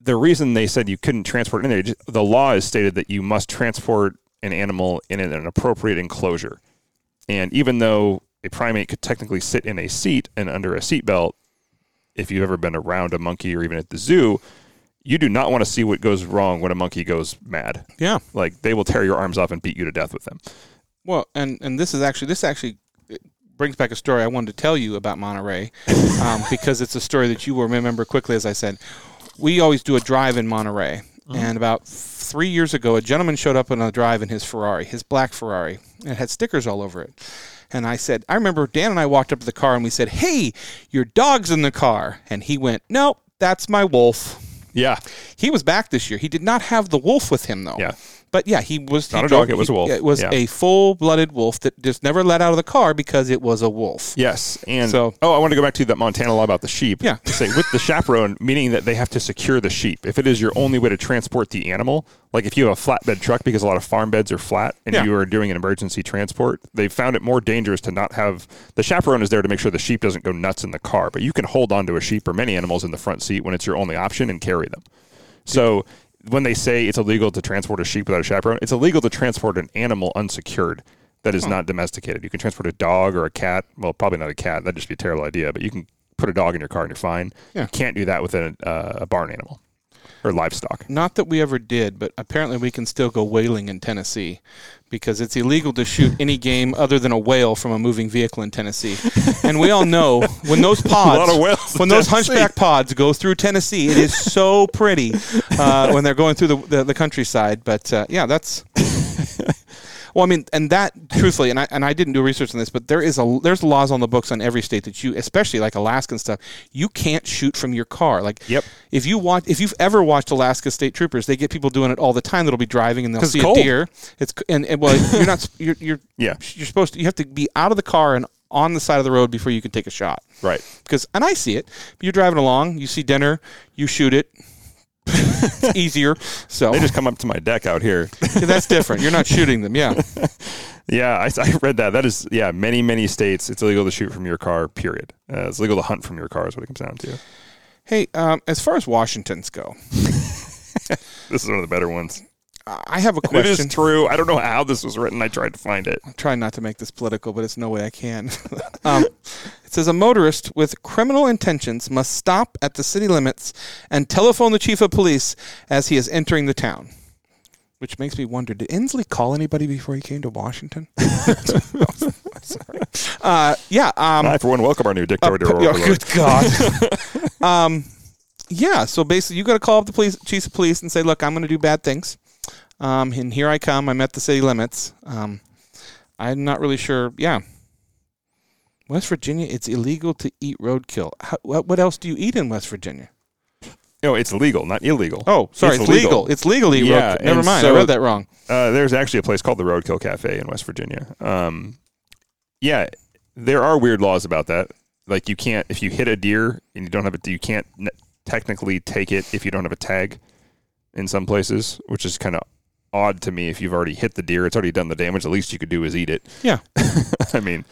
the reason they said you couldn't transport it in there, the law is stated that you must transport an animal in an appropriate enclosure. And even though a primate could technically sit in a seat and under a seatbelt, if you've ever been around a monkey or even at the zoo, you do not want to see what goes wrong when a monkey goes mad. Yeah. Like they will tear your arms off and beat you to death with them. Well, and and this is actually this actually brings back a story I wanted to tell you about Monterey, um, because it's a story that you will remember quickly. As I said, we always do a drive in Monterey, and about three years ago, a gentleman showed up on a drive in his Ferrari, his black Ferrari, and it had stickers all over it. And I said, I remember Dan and I walked up to the car and we said, "Hey, your dog's in the car," and he went, No, that's my wolf." Yeah. He was back this year. He did not have the wolf with him though. Yeah. But yeah, he was Not he a dog, it was a wolf. It was Yeah. a full-blooded wolf that just never let out of the car because it was a wolf. Yes, and So- oh, I want to go back to that Montana law about the sheep. Yeah. say with the chaperone, meaning that they have to secure the sheep. If it is your only way to transport the animal, like if you have a flatbed truck, because a lot of farm beds are flat, and Yeah. you are doing an emergency transport, they found it more dangerous to not have the chaperone is there to make sure the sheep doesn't go nuts in the car. But you can hold on to a sheep or many animals in the front seat when it's your only option and carry them. So. When they say it's illegal to transport a sheep without a chaperone, it's illegal to transport an animal unsecured that is not domesticated. You can transport a dog or a cat. Well, probably not a cat. That'd just be a terrible idea. But you can put a dog in your car and you're fine. Yeah. You can't do that with a, uh, a barn animal or livestock. Not that we ever did, but apparently we can still go whaling in Tennessee because it's illegal to shoot any game other than a whale from a moving vehicle in Tennessee. and we all know when those pods, when those Tennessee. hunchback pods go through Tennessee, it is so pretty uh, when they're going through the, the, the countryside. But uh, yeah, that's. Well, I mean, and that truthfully, and I and I didn't do research on this, but there is a there's laws on the books on every state that you, especially like Alaska and stuff, you can't shoot from your car. Like, Yep. if you watch, if you've ever watched Alaska State Troopers, they get people doing it all the time. That'll be driving and they'll see a deer. It's and, and well, you're not you're you're Yeah. you're supposed to you have to be out of the car and on the side of the road before you can take a shot. Right. Because and I see it. You're driving along, you see dinner, you shoot it. it's easier. So They just come up to my deck out here. that's different. You're not shooting them. Yeah. yeah, I, I read that. That is, yeah, many, many states, it's illegal to shoot from your car, period. Uh, it's legal to hunt from your car, is what it comes down to. Hey, um, as far as Washingtons go, This is one of the better ones. I have a question. It is true. I don't know how this was written. I tried to find it. I'm trying not to make this political, but it's no way I can. um, it says a motorist with criminal intentions must stop at the city limits and telephone the chief of police as he is entering the town. Which makes me wonder: Did Inslee call anybody before he came to Washington? Sorry. Uh, yeah. Um, I, for one, welcome our new dictator. uh, overlord. good God. um, yeah. So basically, you got to call up the police, chief of police, and say, "Look, I'm going to do bad things, um, and here I come. I'm at the city limits. Um, I'm not really sure. Yeah." West Virginia, it's illegal to eat roadkill. How, what, what else do you eat in West Virginia? No, it's legal, not illegal. Oh, sorry, it's, legal. It's legal to eat Yeah, roadkill. Never mind, I read that wrong. Uh, there's actually a place called the Roadkill Cafe in West Virginia. Um, yeah, there are weird laws about that. Like you can't if you hit a deer and you don't have a you can't technically take it if you don't have a tag. In some places, which is kind of odd to me. If you've already hit the deer, it's already done the damage. The least you could do is eat it. Yeah. I mean,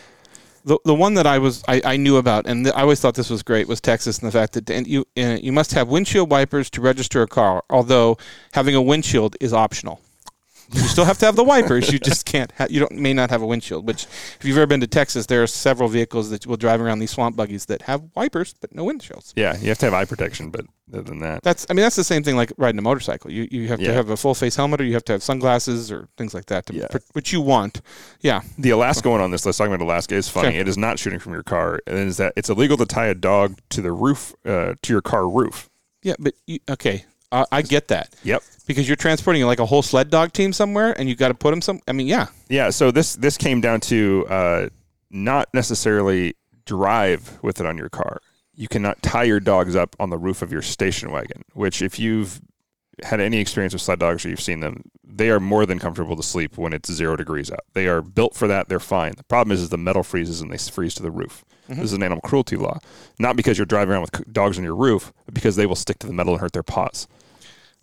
The, the one that I was I, I knew about and th- I always thought this was great was Texas and the fact that you uh, you must have windshield wipers to register a car although having a windshield is optional. You still have to have the wipers. You just can't. Ha- you don't may not have a windshield. Which, if you've ever been to Texas, there are several vehicles that will drive around these swamp buggies that have wipers but no windshields. yeah, you have to have eye protection, but than that, That's. I mean, that's the same thing like riding a motorcycle. You you have to have a full face helmet or you have to have sunglasses or things like that. To, Yeah. pr- which you want. Yeah. The Alaska one on this list, talking about Alaska, is funny. Okay. It is not shooting from your car. And is that it's illegal to tie a dog to the roof, uh, to your car roof. Yeah. But you, okay, uh, I get that. Yep. because you're transporting like a whole sled dog team somewhere and you got to put them some i mean yeah Yeah. So this this came down to uh, not necessarily drive with it on your car. You cannot tie your dogs up on the roof of your station wagon. Which, if you've had any experience with sled dogs or you've seen them, they are more than comfortable to sleep when it's zero degrees out. They are built for that. They're fine. The problem is, is the metal freezes and they freeze to the roof. Mm-hmm. This is an animal cruelty law, not because you're driving around with dogs on your roof, but because they will stick to the metal and hurt their paws.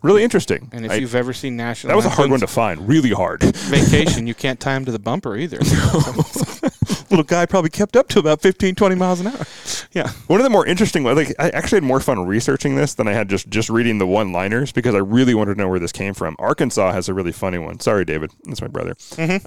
Really interesting. and if I- you've ever seen national that was a hard one to find. Really hard. vacation you can't tie them to the bumper either little guy probably kept up to about 15 20 miles an hour yeah One of the more interesting, ones, like I actually had more fun researching this than I had just just reading the one-liners because I really wanted to know where this came from. Arkansas has a really funny one. Sorry, David, that's my brother.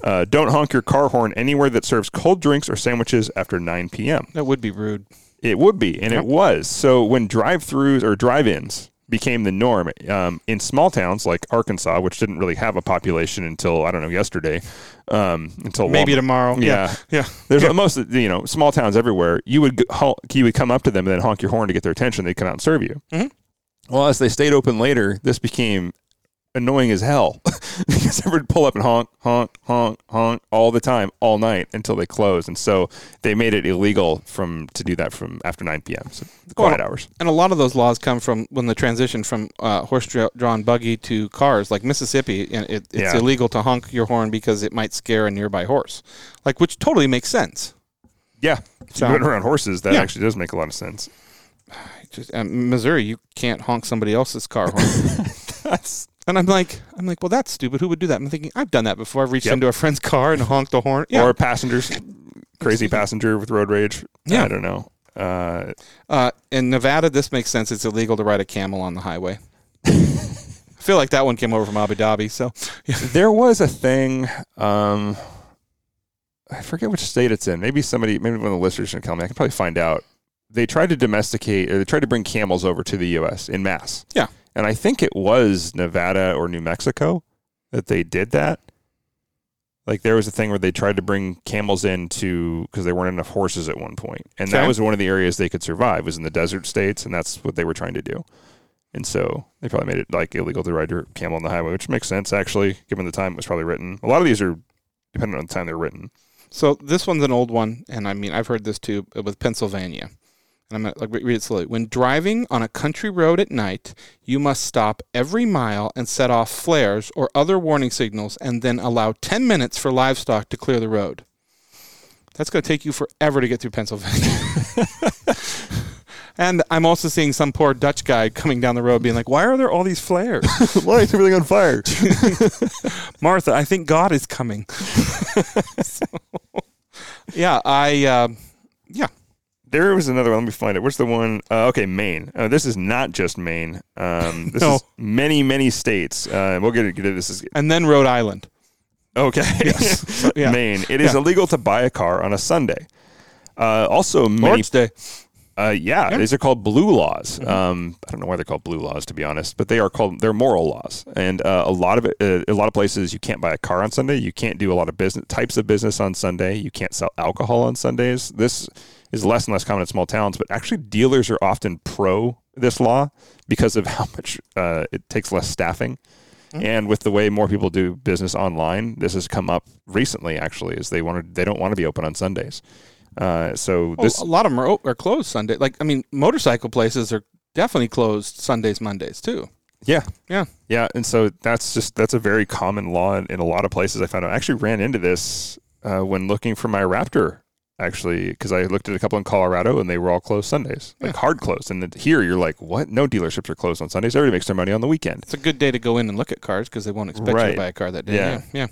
Uh, don't honk your car horn anywhere that serves cold drinks or sandwiches after 9 p.m. that would be rude It would be, and Yep. it was. So when drive-throughs or drive-ins became the norm um, in small towns like Arkansas, which didn't really have a population until I don't know yesterday, um, until maybe Walmart- tomorrow Yeah. yeah There's most, you know, small towns everywhere. You would honk, you would come up to them and then honk your horn to get their attention. They'd come out and serve you. Mhm. Well, as they stayed open later, this became annoying as hell because everyone would pull up and honk, honk, honk, honk all the time, all night until they close. And so they made it illegal from to do that from after 9 p.m. So the quiet Well, hours. And a lot of those laws come from when the transition from uh, horse-drawn buggy to cars, like Mississippi. And it, it's Yeah. illegal to honk your horn because it might scare a nearby horse, like which totally makes sense. Yeah, So- going around horses, that Yeah. actually does make a lot of sense. Just, um, Missouri, you can't honk somebody else's car horn. That's and I'm like, I'm like, well, that's stupid. Who would do that? I'm thinking, I've done that before. I've reached Yep. into a friend's car and honked the horn. Yeah. or passengers, crazy passenger with road rage. Yeah. I don't know. Uh, Uh, in Nevada, this makes sense. It's illegal to ride a camel on the highway. I feel like that one came over from Abu Dhabi. So there was a thing. Um, I forget which state it's in. Maybe somebody, maybe one of the listeners can tell me. I can probably find out. They tried to domesticate, or they tried to bring camels over to the U.S. in mass. Yeah. And I think it was Nevada or New Mexico that they did that. Like there was a thing where they tried to bring camels in to because there weren't enough horses at one point, and that was one of the areas they could survive was in the desert states, and that's what they were trying to do. And so they probably made it like illegal to ride your camel on the highway, which makes sense actually, given the time it was probably written. A lot of these are depending on the time they're written. So this one's an old one, and I mean I've heard this too with Pennsylvania. And I'm gonna like, read it slowly. When driving on a country road at night, you must stop every mile and set off flares or other warning signals, and then allow 10 minutes for livestock to clear the road. That's going to take you forever to get through Pennsylvania. and I'm also seeing some poor Dutch guy coming down the road being like, "Why are there all these flares?" Why is everything on fire? Martha, I think God is coming. So, yeah, I uh, yeah. There was another one. Let me find it. Where's the one? Uh, okay, Maine. Uh, this is not just Maine. Um, this No. is many, many states. Uh, we'll get into this. Is And then Rhode Island. Okay. So, yeah. Maine. It is Yeah. illegal to buy a car on a Sunday. Uh, also, many. Lord's Day. Uh, yeah, Yeah. Mm-hmm. these are called blue laws. Um, I don't know why they're called blue laws, to be honest, but they are called they're moral laws. And uh, a lot of it, uh, a lot of places, you can't buy a car on Sunday. You can't do a lot of business types of business on Sunday. You can't sell alcohol on Sundays. This is less and less common in small towns, but actually, dealers are often pro this law because of how much uh, it takes less staffing. Mm-hmm. And with the way more people do business online, this has come up recently. Actually, is they wanted they don't want to be open on Sundays. Uh, so Well, this a lot of them are, are closed Sunday. Like, I mean, motorcycle places are definitely closed Sundays, Mondays too. Yeah. Yeah. Yeah. And so that's just, that's a very common law in, in a lot of places I found out. I actually ran into this uh, when looking for my Raptor, actually, because I looked at a couple in Colorado and they were all closed Sundays, like hard closed. And here you're like, what? No dealerships are closed on Sundays. Everybody makes their money on the weekend. It's a good day to go in and look at cars because they won't expect you to buy a car that day. Yeah. yeah, yeah.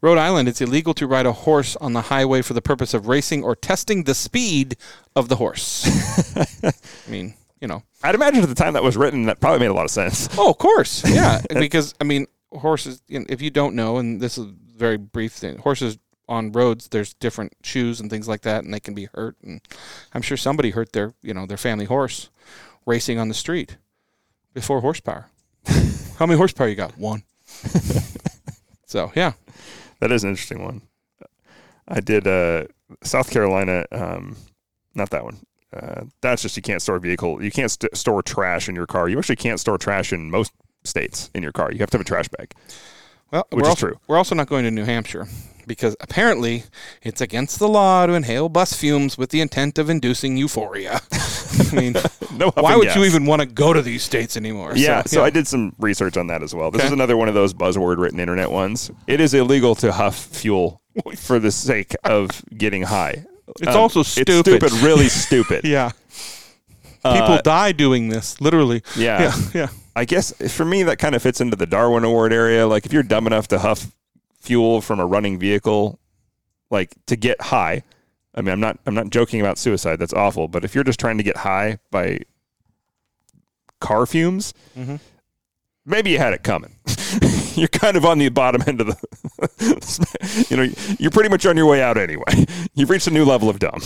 Rhode Island, it's illegal to ride a horse on the highway for the purpose of racing or testing the speed of the horse. I mean, you know. I'd imagine at the time that was written, that probably made a lot of sense. Oh, of course, yeah. because I mean, horses. You know, if you don't know, and this is a very brief thing, horses on roads, there's different shoes and things like that, and they can be hurt. And I'm sure somebody hurt their, you know, their family horse racing on the street before horsepower. How many horsepower you got? One. so yeah, That is an interesting one. I did uh, South Carolina. Um, not that one. Uh, that's just you can't store vehicle. You can't st- store trash in your car. You actually can't store trash in most states in your car. You have to have a trash bag. well, Which is also, true. We're also not going to New Hampshire because apparently it's against the law to inhale bus fumes with the intent of inducing euphoria. I mean, No. why would you even want to go to these states anymore? Yeah, so, I did some research on that as well. This Okay. is another one of those buzzword written internet ones. It is illegal to huff fuel for the sake of getting high. Um, It's also It's stupid. stupid, really stupid. Yeah. Uh, People die doing this, literally. yeah. Yeah. Yeah. I guess for me that kind of fits into the Darwin Award area. Like if you're dumb enough to huff fuel from a running vehicle, like to get high. I mean, I'm not I'm not joking about suicide. That's awful. But if you're just trying to get high by car fumes, Mhm. maybe you had it coming. you're kind of on the bottom end of the. you know, you're pretty much on your way out anyway. You've reached a new level of dumb.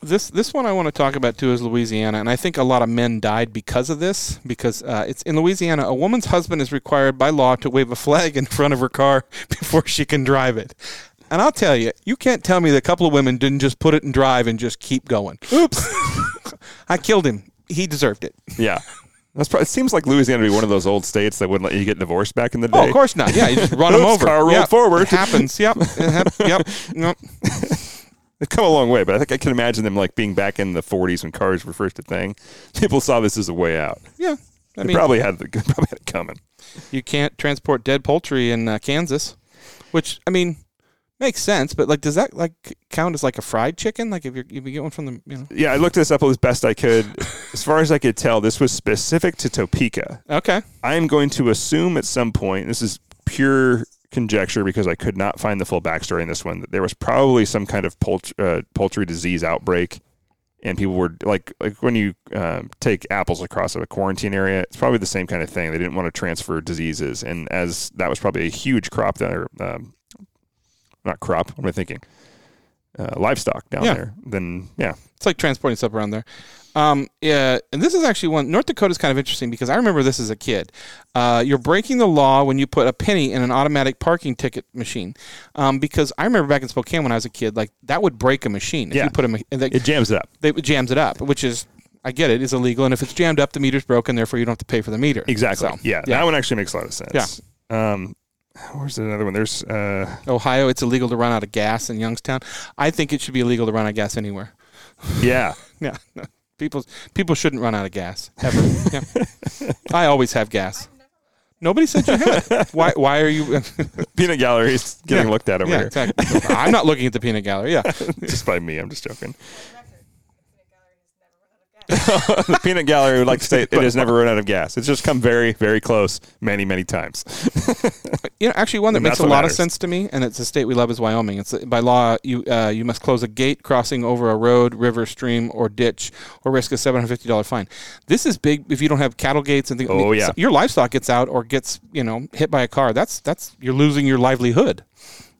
This this one I want to talk about too is Louisiana, and I think a lot of men died because of this. Because uh, it's in Louisiana, a woman's husband is required by law to wave a flag in front of her car before she can drive it. And I'll tell you, you can't tell me that a couple of women didn't just put it in drive and just keep going. Oops, I killed him. He deserved it. Yeah. That's probably, it seems like Louisiana would be one of those old states that wouldn't let you get divorced back in the day. Oh, of course not. Yeah, you just run them over. car rolled Yep, forward. It happens. Yep. It hap- yep. Yep. They've come a long way, but I think I can imagine them like being back in the 40s when cars were first a thing. People saw this as a way out. Yeah. I They mean, probably had the probably had it coming. you can't transport dead poultry in uh, Kansas, which I mean makes sense. But like, does that like count as like a fried chicken? Like if you're if you get one from the you know? Yeah, I looked this up as best I could. as far as I could tell, this was specific to Topeka. Okay. I am going to assume at some point, this is pure conjecture because I could not find the full backstory in this one, that there was probably some kind of poultry, uh, poultry disease outbreak. And people were like, like when you um, take apples across a quarantine area, it's probably the same kind of thing. They didn't want to transfer diseases, and as that was probably a huge crop there, um, not crop. What am I thinking? Uh, livestock down Yeah. there. Then yeah, It's like transporting stuff around there. Um, yeah, and this is actually one. North Dakota is kind of interesting because I remember this as a kid. Uh, you're breaking the law when you put a penny in an automatic parking ticket machine. Um, because I remember back in Spokane when I was a kid, like that would break a machine if Yeah. you put a. and they, it jams it up. they it jams it up, which is I get it is illegal, and if it's jammed up, the meter's broken. Therefore, you don't have to pay for the meter. Exactly. So, yeah, that one actually makes a lot of sense. Yeah. Um, where's another one? There's uh, Ohio, it's illegal to run out of gas in Youngstown. I think it should be illegal to run out of gas anywhere. yeah. Yeah. People people shouldn't run out of gas ever. yeah. I always have gas. Nobody said you had. Why? Why are you? Peanut gallery's getting Yeah. looked at over yeah, here. exactly. I'm not looking at the peanut gallery. Yeah, just by me. I'm just joking. the peanut gallery would like to say it has never run out of gas. It's just come very, very close many, many times. you know, actually, one that And makes a lot matters. of sense to me, and it's a state we love is Wyoming. It's by law you uh, you must close a gate crossing over a road, river, stream, or ditch, or risk a seven hundred fifty dollar fine. This is big if you don't have cattle gates and things. Oh, yeah. your livestock gets out or gets you know hit by a car. That's that's you're losing your livelihood.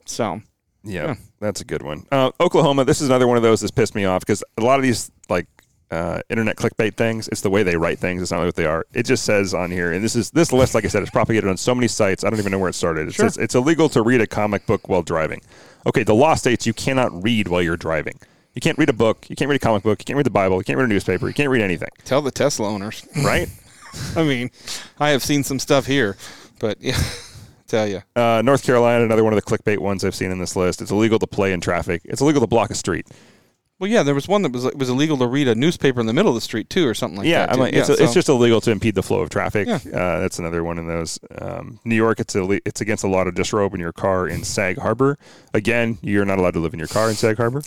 So Yeah, Yeah. that's a good one. Uh, Oklahoma. This is another one of those that's pissed me off because a lot of these like uh, internet clickbait things. It's the way they write things. It's not what they are. It just says on here, and this is this list. Like I said, is propagated on so many sites. I don't even know where it started. It Sure. says it's illegal to read a comic book while driving. Okay, the law states you cannot read while you're driving. You can't read a book. You can't read a comic book. You can't read the Bible. You can't read a newspaper. You can't read anything. tell the Tesla owners. Right? I mean, I have seen some stuff here, but yeah, tell you. Uh, North Carolina, another one of the clickbait ones I've seen in this list. It's illegal to play in traffic. It's illegal to block a street. Well, yeah, there was one that was it was illegal to read a newspaper in the middle of the street too, or something like yeah, that. I'm like, it's, Yeah, it's so- just illegal to impede the flow of traffic. Yeah. Uh, that's another one of those. Um, New York, it's it's against the law to disrobe in your car in Sag Harbor. Again, you're not allowed to live in your car in Sag Harbor.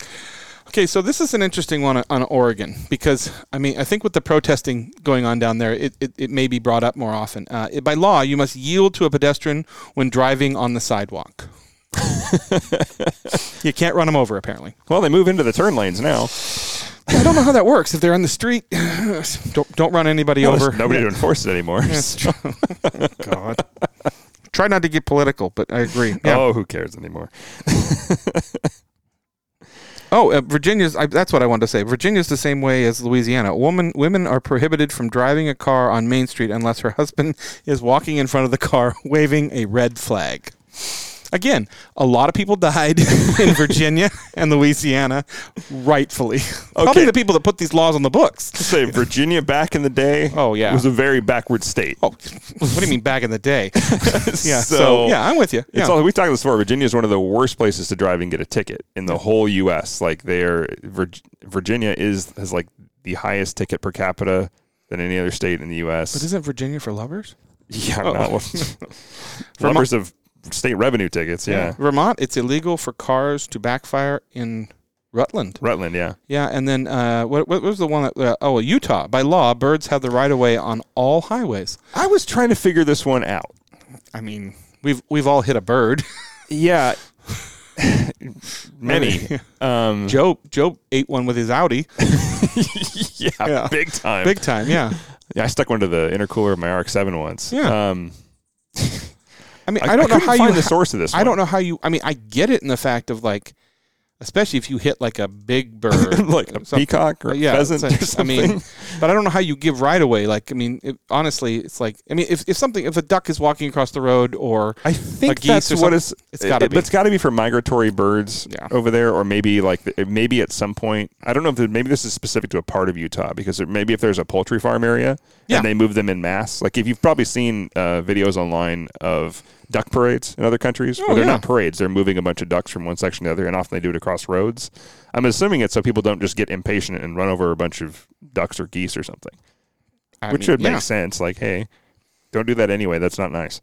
Okay, so this is an interesting one on- on Oregon because I mean I think with the protesting going on down there, it, it, it may be brought up more often. Uh, it, by law, you must yield to a pedestrian when driving on the sidewalk. you can't run them over, apparently. Well, they move into the turn lanes now. I don't know how that works. If they're on the street, don't don't run anybody Well, over. nobody to enforce it anymore. God. Try not to get political, but I agree. Yeah. Oh, who cares anymore? Oh, uh, Virginia's. I, that's what I wanted to say. Virginia's the same way as Louisiana. Woman, women are prohibited from driving a car on Main Street unless her husband is walking in front of the car waving a red flag. Again, a lot of people died in Virginia and Louisiana, rightfully. Probably the people that put these laws on the books. Say Virginia back in the day. Oh, yeah. was a very backward state. Oh, what do you mean back in the day? yeah. So, So- yeah, I'm with you. It's all, we've talked this before. Virginia is one of the worst places to drive and get a ticket in the whole U.S. Like they're Vir- Virginia is has like the highest ticket per capita than any other state in the U.S. but isn't Virginia for lovers? yeah, Oh. not numbers of state revenue tickets. Yeah, Vermont, it's illegal for cars to backfire in Rutland. Rutland. Yeah, Yeah, and then uh, what, what was the one that? Uh, oh, Utah. By law, birds have the right of way on all highways. I was trying to figure this one out. I mean, we've we've all hit a bird. Yeah, many. Um, Joe Joe ate one with his Audi, yeah, Yeah. big time. big time. Yeah, Yeah, I stuck one to the intercooler of my RX-7 once. Yeah. Um, I mean, I, I, don't know couldn't how find you. the source of this. I one. don't know how you. I mean, I get it in the fact of like, especially if you hit like a big bird, like a something. peacock or a yeah, pheasant it's or something. I mean, but I don't know how you give right away. Like, I mean, it, honestly, it's like, I mean, if, if something, if a duck is walking across the road, or I think geese that's or what is it's gotta it- be. It's got to be for migratory birds Yeah. over there, or maybe like maybe at some point. I don't know if maybe this is specific to a part of Utah because maybe if there's a poultry farm area Yeah. and they move them in mass. Like if you've probably seen uh, videos online of duck parades in other countries, Oh, where they're yeah. not parades; they're moving a bunch of ducks from one section to the other, and often they do it across roads. I'm assuming it's so people don't just get impatient and run over a bunch of ducks or geese or something, I which mean, should yeah. make sense. Like, hey, don't do that anyway. That's not nice.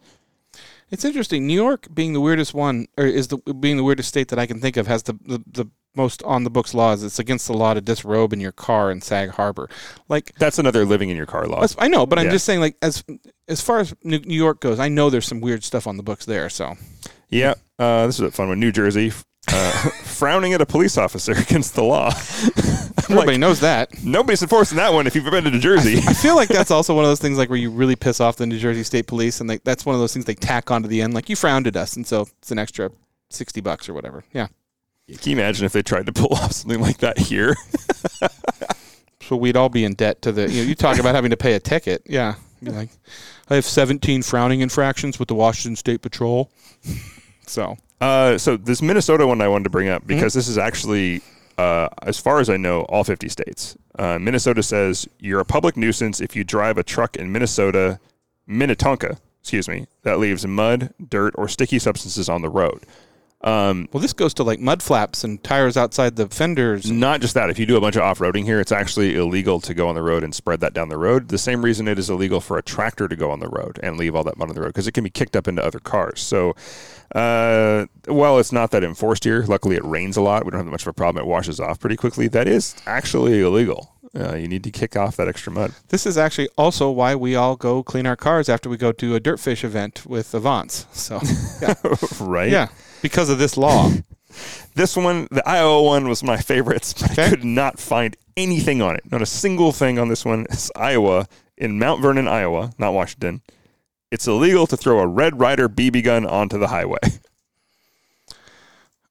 It's interesting. New York being the weirdest one, or is the being the weirdest state that I can think of, has the the, the most on the books laws. It's against the law to disrobe in your car in Sag Harbor. Like That's another living in your car law. I know, but I'm Yeah. just saying, like as as far as New York goes, I know there's some weird stuff on the books there. So Yeah, uh, this is a fun one. New Jersey, uh, frowning at a police officer against the law. Everybody like, knows that. nobody's enforcing that one if you've been to New Jersey. I feel like that's also one of those things like where you really piss off the New Jersey State Police, and like that's one of those things they tack onto the end. Like you frowned at us, and so it's an extra sixty bucks or whatever. Yeah. Can you imagine if they tried to pull off something like that here? So we'd all be in debt to the. You know, you talk about having to pay a ticket. Yeah. Like, I have 17 frowning infractions with the Washington State Patrol. So Uh, so this Minnesota one I wanted to bring up Mm-hmm. because this is actually, uh, as far as I know, all 50 states. Uh, Minnesota says you're a public nuisance if you drive a truck in Minnesota, Minnetonka, excuse me, that leaves mud, dirt, or sticky substances on the road. Um, well, this goes to like mud flaps and tires outside the fenders. Not just that. If you do a bunch of off roading here, it's actually illegal to go on the road and spread that down the road. The same reason it is illegal for a tractor to go on the road and leave all that mud on the road because it can be kicked up into other cars. So, uh, while it's not that enforced here, luckily it rains a lot. We don't have much of a problem. It washes off pretty quickly. That is actually illegal. Uh, you need to kick off that extra mud. This is actually also why we all go clean our cars after we go to a Dirtfish event with Avants. So yeah, right? yeah, because of this law. This one, the Iowa one, was my favorite. but I could not find anything on it. Not a single thing on this one. It's Iowa in Mount Vernon, Iowa, not Washington. It's illegal to throw a Red Ryder BB gun onto the highway.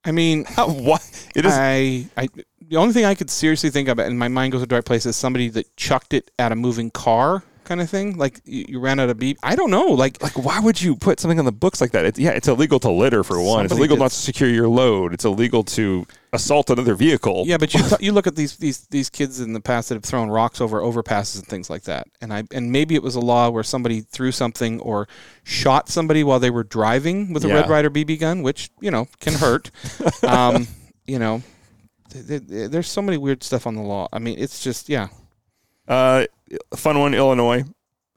I mean, what? It is. I, I, the only thing I could seriously think of, and my mind goes to the right place, is somebody that chucked it at a moving car, kind of thing. Like you, you ran out of beep. I don't know. Like, like, why would you put something on the books like that? It's, yeah, it's illegal to litter for one. it's Somebody illegal did- not to secure your load. It's illegal to assault another vehicle. yeah, but you th- you look at these these these kids in the past that have thrown rocks over overpasses and things like that, and I and maybe it was a law where somebody threw something or shot somebody while they were driving with a Yeah. Red Ryder BB gun, which you know can hurt. um, you know, th- th- there's so many weird stuff on the law. I mean, it's just yeah. Uh, fun one, Illinois.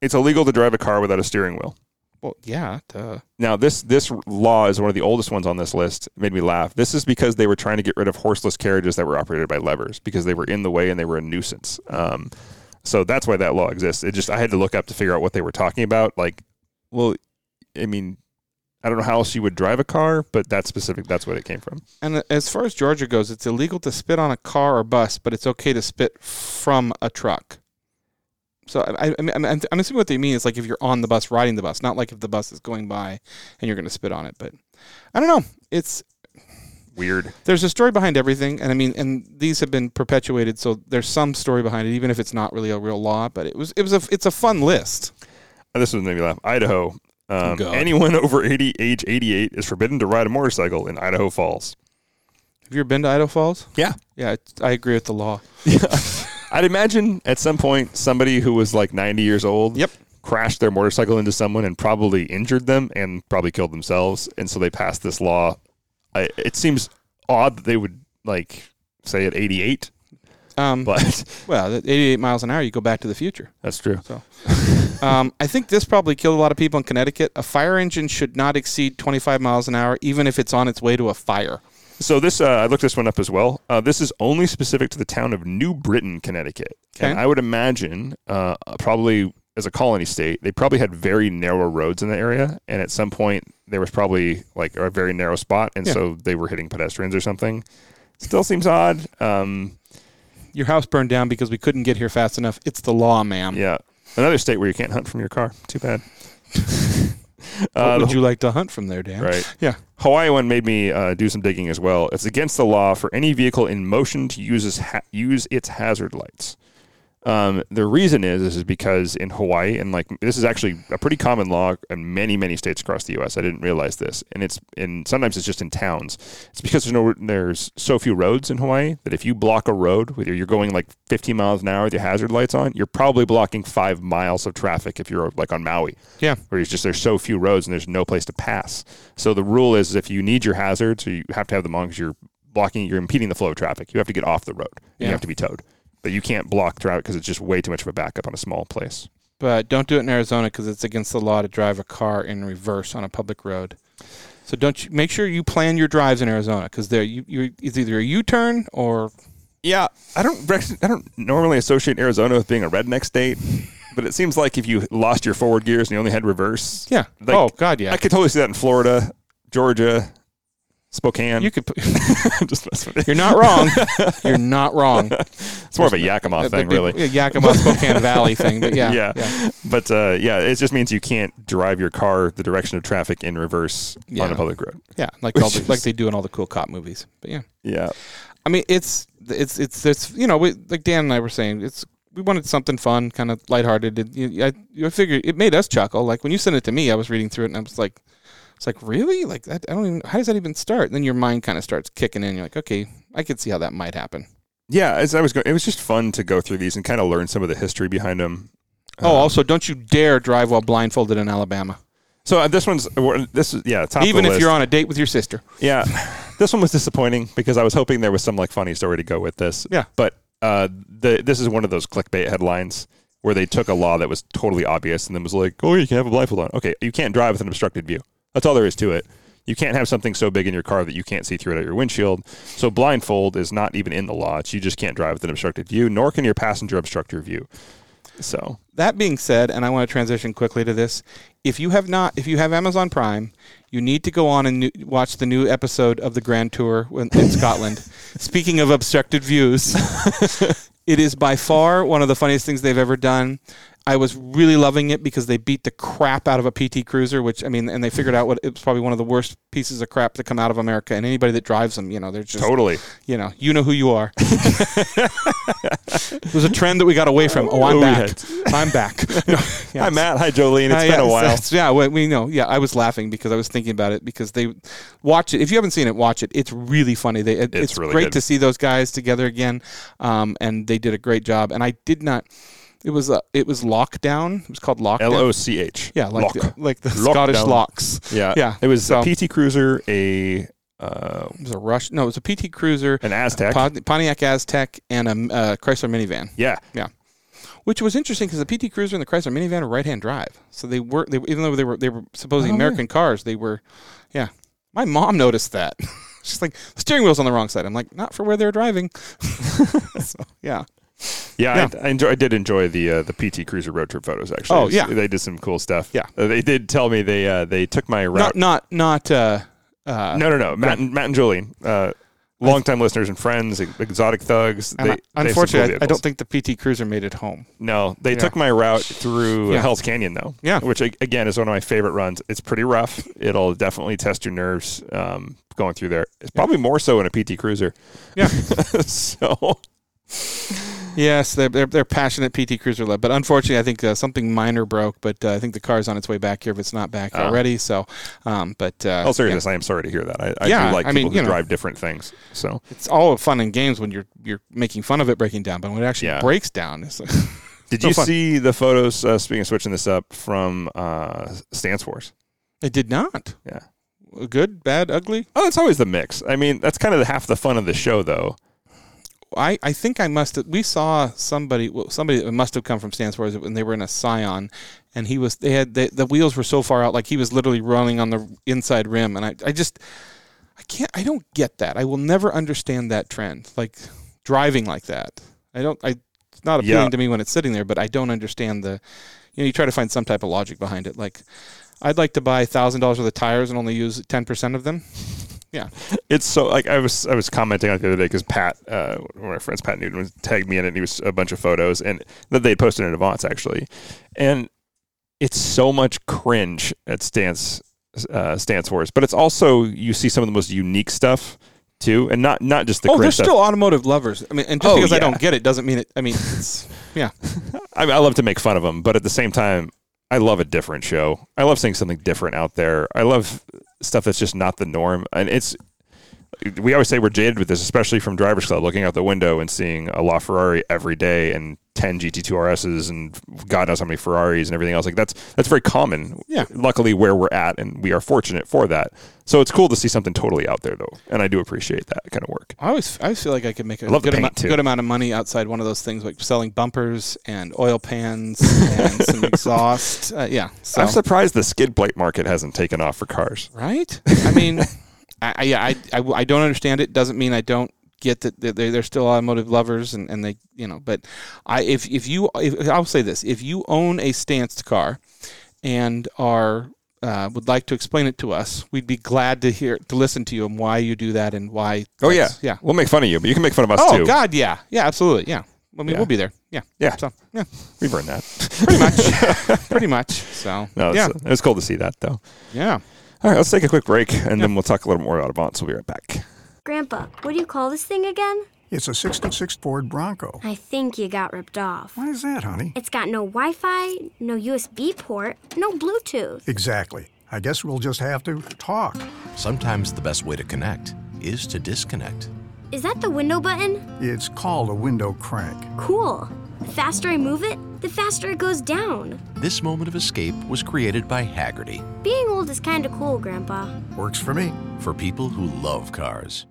It's illegal to drive a car without a steering wheel. Well, yeah. Duh. Now, this this law is one of the oldest ones on this list. It made me laugh. This is because they were trying to get rid of horseless carriages that were operated by levers because they were in the way and they were a nuisance. Um, so that's why that law exists. It just I had to look up to figure out what they were talking about. Like, well, I mean, I don't know how else you would drive a car, but that's specific. That's what it came from. And as far as Georgia goes, it's illegal to spit on a car or bus, but it's okay to spit from a truck. So I, I, mean, I'm, I'm assuming what they mean is like if you're on the bus riding the bus, not like if the bus is going by and you're going to spit on it. But I don't know. It's Weird. there's a story behind everything, and I mean, and these have been perpetuated, so there's some story behind it, even if it's not really a real law. But it was it was a it's a fun list. Uh, This one made me laugh. Idaho. Um, God. anyone over 80, age 88 is forbidden to ride a motorcycle in Idaho Falls. Have you ever been to Idaho Falls? Yeah. Yeah, I agree with the law. I'd imagine at some point somebody who was like 90 years old Yep. crashed their motorcycle into someone and probably injured them and probably killed themselves. And so they passed this law. I, it seems odd that they would like say at 88, Um, but well, 88 miles an hour, you go back to the future. that's true. Um, I think this probably killed a lot of people in Connecticut. A fire engine should not exceed 25 miles an hour, even if it's on its way to a fire. So this, uh, I looked this one up as well. Uh, this is only specific to the town of New Britain, Connecticut. And I would imagine, uh, probably as a colony state, they probably had very narrow roads in the area. And at some point, there was probably like a very narrow spot, and Yeah. so they were hitting pedestrians or something. Still seems odd. Um, Your house burned down because we couldn't get here fast enough. It's the law, ma'am. yeah, another state where you can't hunt from your car. Too bad. Uh, would you like to hunt from there, Dan? Right. Yeah. Hawaii one made me uh, do some digging as well. It's against the law for any vehicle in motion to use its, ha- use its hazard lights. Um, the reason is is because in Hawaii and like this is actually a pretty common law in many many states across the U.S. I didn't realize this, and it's in sometimes it's just in towns. It's because there's no there's so few roads in Hawaii that if you block a road, whether you're going like 15 miles an hour with your hazard lights on, you're probably blocking five miles of traffic if you're like on Maui. Yeah. where it's just there's so few roads and there's no place to pass. So the rule is, if you need your hazards, or you have to have them on because you're blocking, you're impeding the flow of traffic. You have to get off the road. and Yeah. You have to be towed, but you can't block traffic because it's just way too much of a backup on a small place. But don't do it in Arizona because it's against the law to drive a car in reverse on a public road. So don't you make sure you plan your drives in Arizona because there you, you it's either a U-turn or Yeah, I don't I don't normally associate Arizona with being a redneck state, but it seems like if you lost your forward gears and you only had reverse, yeah. Like, oh God, yeah. I could totally see that in Florida, Georgia, Spokane. you could. Put, just mess with it. you're not wrong. You're not wrong. It's more of a Yakima Uh, thing, the big- really. yeah, Yakima Spokane Valley thing. But yeah, yeah. yeah. But uh, yeah, it just means you can't drive your car the direction of traffic in reverse Yeah. on a public road. Yeah, like all Which the, like they do in all the cool cop movies. But yeah, Yeah. I mean, it's it's it's it's you know, we, like Dan and I were saying, it's we wanted something fun, kind of lighthearted. And you, I, I figured it made us chuckle. Like when you sent it to me, I was reading through it and I was like, it's like really like that. I don't even. How does that even start? And then your mind kind of starts kicking in. You're like, okay, I could see how that might happen. Yeah, as I was going, it was just fun to go through these and kind of learn some of the history behind them. oh, also, don't you dare drive while blindfolded in Alabama, So uh, this one's this is yeah top even if list. you're on a date with your sister. Yeah, this one was disappointing because I was hoping there was some like funny story to go with this. Yeah. but uh, the this is one of those clickbait headlines where they took a law that was totally obvious and then was like, oh, you can have a blindfold on. Okay, you can't drive with an obstructed view. That's all there is to it. You can't have something so big in your car that you can't see through it at your windshield. So blindfold is not even in the law. It's you just can't drive with an obstructed view, nor can your passenger obstruct your view. So That being said, and I want to transition quickly to this. If you have not, if you have Amazon Prime, you need to go on and new, watch the new episode of the Grand Tour in, in Scotland. Speaking of obstructed views, it is by far one of the funniest things they've ever done. I was really loving it because they beat the crap out of a PT Cruiser, which I mean, and they figured out what it was probably one of the worst pieces of crap to come out of America. And anybody that drives them, you know, they're just totally. you know, you know who you are. it was a trend that we got away from. Oh, I'm back. I'm back. No, yeah, Hi Matt. Hi Jolene. It's uh, been a while. Yeah, we, we know. Yeah, I was laughing because I was thinking about it because they watch it. If you haven't seen it, watch it. It's really funny. They, it- It's it's really great good. to see those guys together again, um, and they did a great job. And I did not. It was uh, it was lockdown. It was called Lochdown. L O C H. yeah, like Lock. the, like the Lockdown. Scottish lochs. Yeah, Yeah, It was so- a PT Cruiser, a uh, It was a rush. No, it was a PT Cruiser, an Aztek. Pon- Pontiac Aztek, and a uh, Chrysler minivan. yeah, yeah. which was interesting because the PT Cruiser and the Chrysler minivan are right-hand drive. So they were, they, even though they were, they were supposedly Oh, American cars, they were, yeah. My mom noticed that. She's like, the steering wheel's on the wrong side. I'm like, not for where they're driving. so, yeah. Yeah. I, I, enjoy, I did enjoy the uh, the PT Cruiser road trip photos. Actually, Oh, yeah. they did some cool stuff. Yeah. Uh, they did tell me they uh, they took my route. Not, not, not, uh, uh, no, no, no. Matt, and, Matt and Jolene, uh, longtime listeners and friends, exotic thugs. They, I- they cool unfortunately, I, I don't think the PT Cruiser made it home. No, they Yeah. took my route through Yeah. Hell's Canyon though. Yeah. which again is one of my favorite runs. It's pretty rough. It'll definitely test your nerves um, going through there. It's probably more so in a PT Cruiser. Yeah. so Yes, they're, they're, they're passionate PT Cruiser love, but unfortunately, I think uh, something minor broke. But uh, I think the car's on its way back here if it's not back Ah. already. So, um, but uh, Oh, seriously, I am sorry to hear that. I, I Yeah, do like I people mean, who you know. drive different things. So it's all fun and games when you're you're making fun of it breaking down, but when it actually Yeah. breaks down, it's like, Did No you fun. see the photos? Uh, speaking of switching this up from uh, Stance Wars, it did not. yeah. Good, bad, ugly. Oh, it's always the mix. I mean, that's kind of half the fun of the show, though. I, I think I must have. We saw somebody. Somebody that must have come from Stanford when they were in a Scion, and he was. They had the, the wheels were so far out, like he was literally running on the inside rim, and I I just I can't. I don't get that. I will never understand that trend, like driving like that. I don't. I it's not appealing Yeah. to me when it's sitting there, but I don't understand the. You know, you try to find some type of logic behind it. Like, I'd like to buy thousand dollars worth of tires and only use ten percent of them. Yeah. It's so like I was I was commenting on the other day because Pat, uh, one of my friends, Pat Newton, tagged me in it. and He was a bunch of photos and that they posted in advance actually, and it's so much cringe at Stance uh, Stance Wars, but it's also you see some of the most unique stuff too, and not not just the oh, they're stuff. still automotive lovers. I mean, and just Oh, because I don't get it doesn't mean it. I mean, it's yeah. I, mean, I love to make fun of them, but at the same time, I love a different show. I love seeing something different out there. I love stuff that's just not the norm, and it's. We always say we're jaded with this, especially from Drivers Club, looking out the window and seeing a LaFerrari every day and 10 GT2 RSs and God knows how many Ferraris and everything else. Like that's that's very common. Yeah. Luckily, where we're at, and we are fortunate for that. So it's cool to see something totally out there, though, and I do appreciate that kind of work. I always, I always feel like I could make a good, amount, good amount of money outside one of those things, like selling bumpers and oil pans and some exhaust. Uh, yeah, so I'm surprised the skid plate market hasn't taken off for cars. right. I mean, I, I, yeah, I, I, I don't understand it. Doesn't mean I don't get that they- they're, still automotive lovers and, and they, you know. But I, if if you, if, I'll say this: if you own a stanced car and are uh, would like to explain it to us, we'd be glad to hear to listen to you and why you do that and why. Oh yeah, yeah. We'll make fun of you, but you can make fun of us Oh too. Oh god, yeah, yeah, absolutely, yeah. I mean, Yeah. we'll be there. Yeah, Yeah. So yeah, We've earned that. pretty much, pretty much. So No, it's, yeah, it was cool to see that though. yeah. All right, let's take a quick break, and then we'll talk a little more about Avant. We'll be right back. Grandpa, what do you call this thing again? It's a 66 Ford Bronco. I think you got ripped off. Why is that, honey? It's got no Wi Fi, no USB port, no Bluetooth. Exactly. I guess we'll just have to talk. Sometimes the best way to connect is to disconnect. Is that the window button? It's called a window crank. Cool. The faster I move it, the faster it goes down. This moment of escape was created by Hagerty Being old is kinda cool, Grandpa. Works for me. for people who love cars.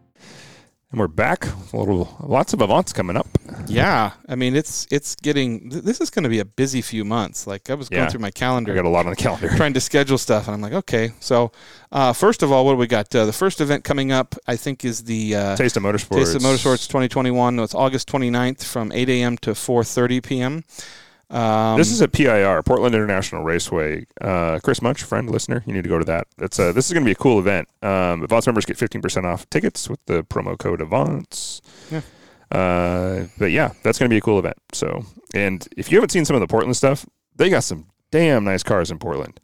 And we're back. A little, lots of Avants coming up. Yeah, I mean it's it's getting. th- This is going to be a busy few months. Like I was going Yeah. through my calendar. I got a lot on the calendar. trying to schedule stuff, and I'm like, okay. So, uh, first of all, what do we got? Uh, the first event coming up, I think, is the uh, Taste of Motorsports. Taste of Motorsports 2021. It's August 29th from 8 a.m. to 4:30 p.m. Um, This is at PIR, Portland International Raceway. Uh, Chris Munch, friend, listener, you need to go to that. It's uh, this is going to be a cool event. Um, Avants members get 15% off tickets with the promo code Avants. Yeah. Uh, but yeah, that's going to be a cool event. So, and if you haven't seen some of the Portland stuff, they got some damn nice cars in Portland.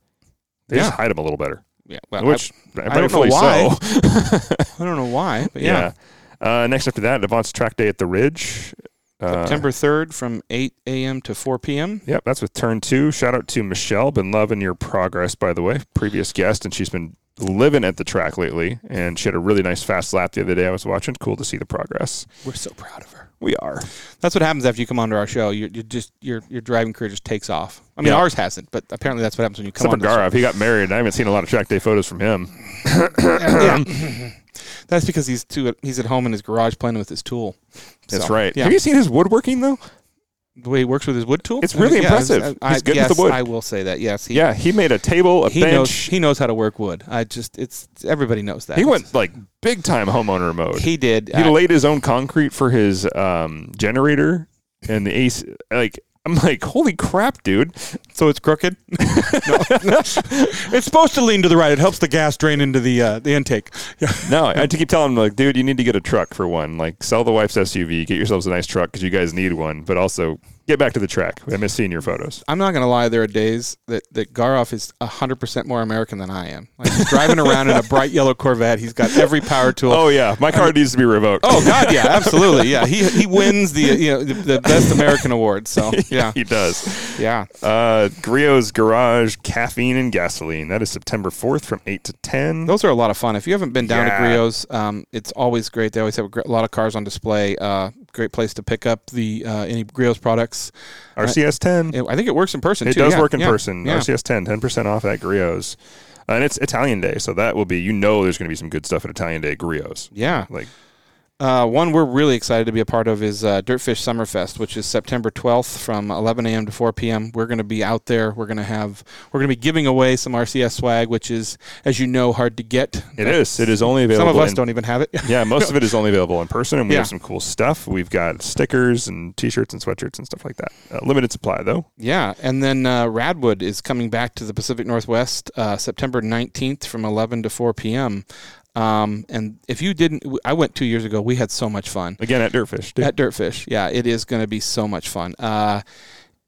They Yeah. just hide them a little better, yeah, well, which I don't know why. so. I, I don't know why, but yeah. yeah. Uh, next after that, Avants Track Day at the Ridge. Uh, September 3rd from 8 a.m. to 4 p.m. Yep, that's with turn two. Shout out to Michelle. Been loving your progress, by the way. Previous guest, and she's been living at the track lately. And she had a really nice fast lap the other day. I was watching. Cool to see the progress. We're so proud of her. We are. That's what happens after you come onto our show. You you just your your driving career just takes off. I mean, Yeah. ours hasn't, but apparently that's what happens when you come Except for. Garov, he got married. I haven't seen a lot of track day photos from him. yeah. That's because he's too he's at home in his garage playing with his tool. That's So, right. Yeah. Have you seen his woodworking though? The way he works with his wood tool. It's really Yeah, impressive. I, He's good with the wood. I will say that. Yes. He, Yeah, he made a table, a He bench. knows he knows how to work wood. I just it's everybody knows that. he went like big time homeowner mode. He did. he Uh, laid his own concrete for his um, generator and the ace. Like I'm like, holy crap, dude! so it's crooked. It's supposed to lean to the right. It helps the gas drain into the uh, the intake. Yeah. No, I had to keep telling him like, dude, you need to get a truck for one. Like, sell the wife's SUV, get yourselves a nice truck because you guys need one. But also, get back to the track. I miss seeing your photos. I'm not gonna lie. There are days that that Garoff is hundred percent more American than I am. Like he's driving around in a bright yellow Corvette. He's got every power tool. Oh yeah, my car needs to be revoked. Oh God, yeah, absolutely, yeah. He he wins the you know the, the best American award. So yeah, he does. yeah. Uh, Griot's Garage Caffeine and Gasoline. That is September 4th from 8 to 10. Those are a lot of fun. If you haven't been down Yeah. to Griot's, um, it's always great. They always have a, gr- a lot of cars on display. Uh, great place to pick up the uh, any Griot's products. RCS 10. It- I think it works in person It too. does yeah, work in yeah, person. Yeah. RCS 10, 10% off at Griot's. And it's Italian Day, so that will be, you know, there's going to be some good stuff at Italian Day Griot's. yeah. Like, Uh, one we're really excited to be a part of is uh, Dirtfish Summerfest, which is September 12th from 11 a.m. to 4 p.m. We're going to be out there. We're going to have we're going to be giving away some RCS swag, which is, as you know, hard to get. it is. It is only available. Some of us in- don't even have it. Yeah, most of it is only available in person, and we Yeah. have some cool stuff. We've got stickers and T-shirts and sweatshirts and stuff like that. Uh, limited supply though. Yeah, and then uh, Radwood is coming back to the Pacific Northwest uh, September 19th from 11 to 4 p.m. Um, and if you didn't, I went two years ago. We had so much fun Again at Dirtfish. Dude. at Dirtfish. Yeah, it is going to be so much fun. Uh,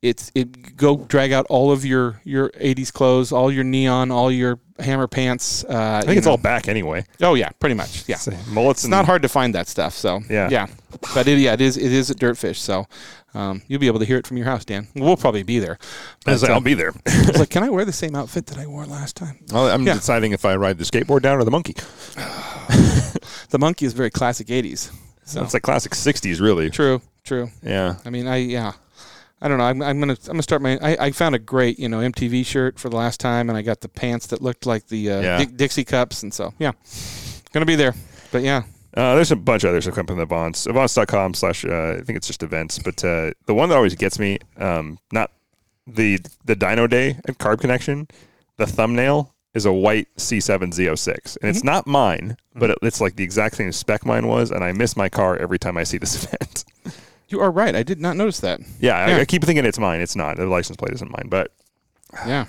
it's it go drag out all of your your 80s clothes, all your neon, all your hammer pants. Uh, I think it's all back anyway. Oh yeah, pretty much. Yeah, So, mullets it's not hard to find that stuff. So Yeah. yeah. but it, yeah, it is it is at Dirtfish, so um, you'll be able to hear it from your house, Dan. We'll probably be there. As I'll be there. I was like, can I wear the same outfit that I wore last time? Well, I'm Yeah. deciding if I ride the skateboard down or the monkey. The monkey is very classic '80s. So It's like classic '60s, really. true, true. Yeah. I mean, I yeah, I don't know. I'm, I'm gonna I'm gonna start my. I, I found a great you know MTV shirt for the last time, and I got the pants that looked like the uh, Yeah. Dixie cups, and so yeah, gonna be there. But yeah, Uh, there's a bunch of others that come from the Avants. Avants.com slash, uh, I think it's just events. But uh, the one that always gets me, um, not the the Dino Day at Carb Connection, the thumbnail is a white C7 Z06. And it's not mine, but it, it's like the exact same spec mine was. And I miss my car every time I see this event. you are right. I did not notice that. yeah, I, Yeah. I keep thinking it's mine. It's not. The license plate isn't mine. But Yeah,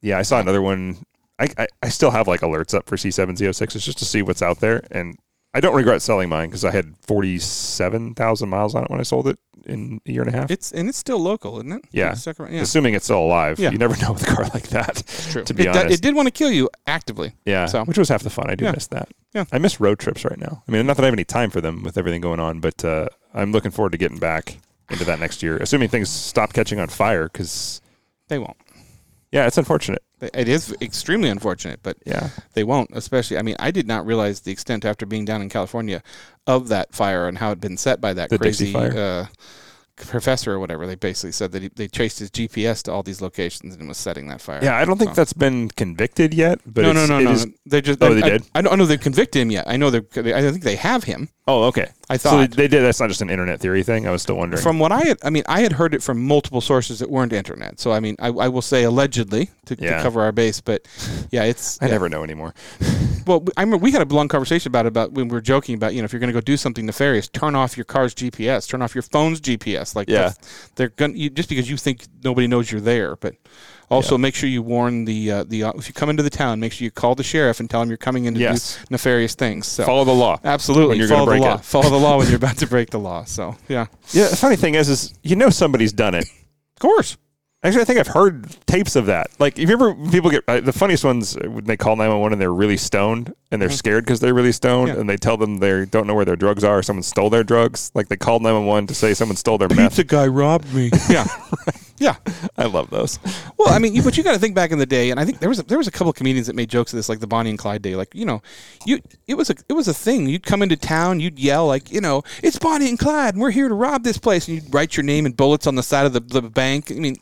yeah, I saw another one. I, I, I still have like alerts up for C7 Z06s just to see what's out there. And I don't regret selling mine because I had 47,000 miles on it when I sold it in a year and a half. it's and it's still local, isn't it? Yeah. Around- yeah. Assuming it's still alive. Yeah. You never know with a car like that. True. To be it, d- honest. it did want to kill you actively. yeah. So- Which was half the fun. I do Yeah. miss that. Yeah. I miss road trips right now. I mean, not that I have any time for them with everything going on, but uh, I'm looking forward to getting back into that next year, assuming things stop catching on fire. Because, They won't. yeah, it's unfortunate. It is extremely unfortunate, but Yeah. they won't. Especially, I mean, I did not realize the extent after being down in California of that fire and how it'd been set by that The crazy uh, professor or whatever. They basically said that he, they traced his GPS to all these locations and was setting that fire. Yeah, I don't think So- that's been convicted yet. But no, it's, no, no, it no, is- They just. Oh, I, they I- did? I, don't know they've convicted him yet. I know they. I think they have him. Oh, okay. I So thought. they did. That's not just an internet theory thing. I was still wondering. From what I had, I mean, I had heard it from multiple sources that weren't internet. So I mean, I, I will say allegedly to, to cover our base, but yeah, it's. I yeah. never know anymore. Well, I remember we had a long conversation about it, about when we were joking about you know if you're going to go do something nefarious, turn off your car's GPS, turn off your phone's GPS. Like Yeah. they're going just because you think nobody knows you're there, but also make sure you warn the uh, the uh, if you come into the town, make sure you call the sheriff and tell him you're coming in to Yes. do nefarious things. So Follow the law. absolutely when you're follow the break law. it. Follow the law when you're about to break the law. So yeah, Yeah. The funny thing is, is you know somebody's done it. of course. Actually, I think I've heard tapes of that. Like, if you ever people get uh, the funniest ones uh, when they call nine one one and they're really stoned and they're scared because they're really stoned Mm-hmm. Yeah. and they tell them they don't know where their drugs are or someone stole their drugs. Like they called nine one one to say someone stole their meth. guy robbed me. yeah, yeah. I love those. Well, I mean, you, but you got to think back in the day, and I think there was a, there was a couple of comedians that made jokes of this, like the Bonnie and Clyde day. Like, you know, you it was a it was a thing. You'd come into town, you'd yell like, you know, it's Bonnie and Clyde, and we're here to rob this place, and you'd write your name in bullets on the side of the, the bank. I mean,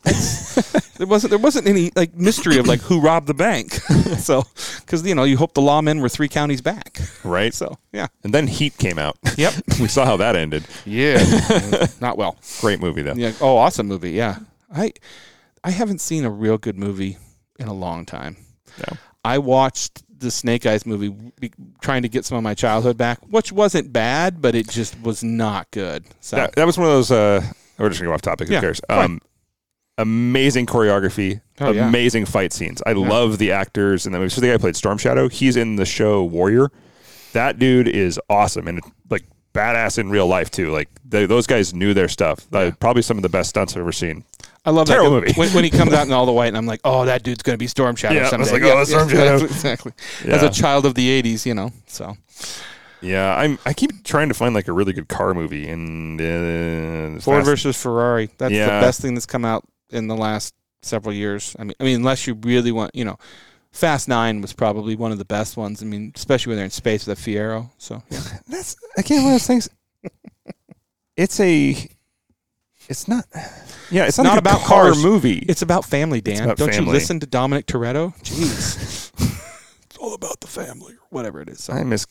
there wasn't there wasn't any like mystery of like who robbed the bank. so, because you know, you hope the lawmen were three counties back. Right. So, yeah, And then Heat came out. yep, we saw how that ended. yeah, not well. Great movie though. Yeah. Oh, awesome movie. Yeah. I I haven't seen a real good movie in a long time. No. I watched the Snake Eyes movie trying to get some of my childhood back, which wasn't bad, but it just was not good. So That, that was one of those. Uh, we're just gonna go off topic. Who Yeah, cares? Um, amazing choreography, Oh, yeah. amazing fight scenes. I love the actors and the movie. So the guy played Storm Shadow. He's in the show Warrior. That dude is awesome and like badass in real life too. Like they, those guys knew their stuff. Uh, probably some of the best stunts I've ever seen. I love that Terrible guy. movie. when, when he comes out in all the white, and I'm like, oh, that dude's going to be Storm Shadow Yeah, I was like, oh, that's Storm Shadow. exactly. As a child of the '80s, you know. So Yeah, I'm. I keep trying to find like a really good car movie and uh, Ford Fast- versus Ferrari. That's Yeah. the best thing that's come out in the last several years. I mean, I mean, unless you really want, you know, Fast Nine was probably one of the best ones. I mean, especially when they're in space with a Fiero. So yeah. That's again one of those things. It's a. It's not. Yeah, it's, not, about car cars. movie. it's about family, Dan. about Don't you listen to Dominic Toretto? Jeez, all about the family, or whatever it is. So. I miss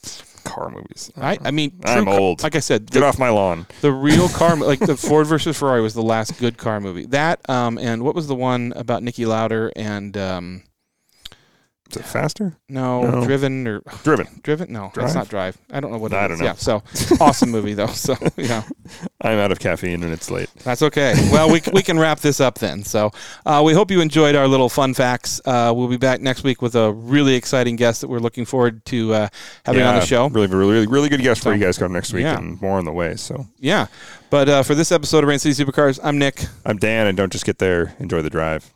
car movies. I, I mean, I'm car- old. Like I said, Get the, off my lawn. the real car, like the Ford versus Ferrari, was the last good car movie. That, um, and what was the one about Niki Lauda and um, Is it faster? no, No. Driven or Driven. Driven? No, Drive? that's not Drive. I don't know what it I is. don't know. Yeah, so awesome movie though. So yeah, I'm out of caffeine and it's late. that's okay. Well, we we can wrap this up then. So uh, we hope you enjoyed our little fun facts. Uh, we'll be back next week with a really exciting guest that we're looking forward to uh, having on the show. Really, really, really good guest for you guys come next week yeah. and more on the way. So Yeah, but uh, for this episode of Rain City Supercars, I'm Nick. I'm Dan, and don't just get there. Enjoy the drive.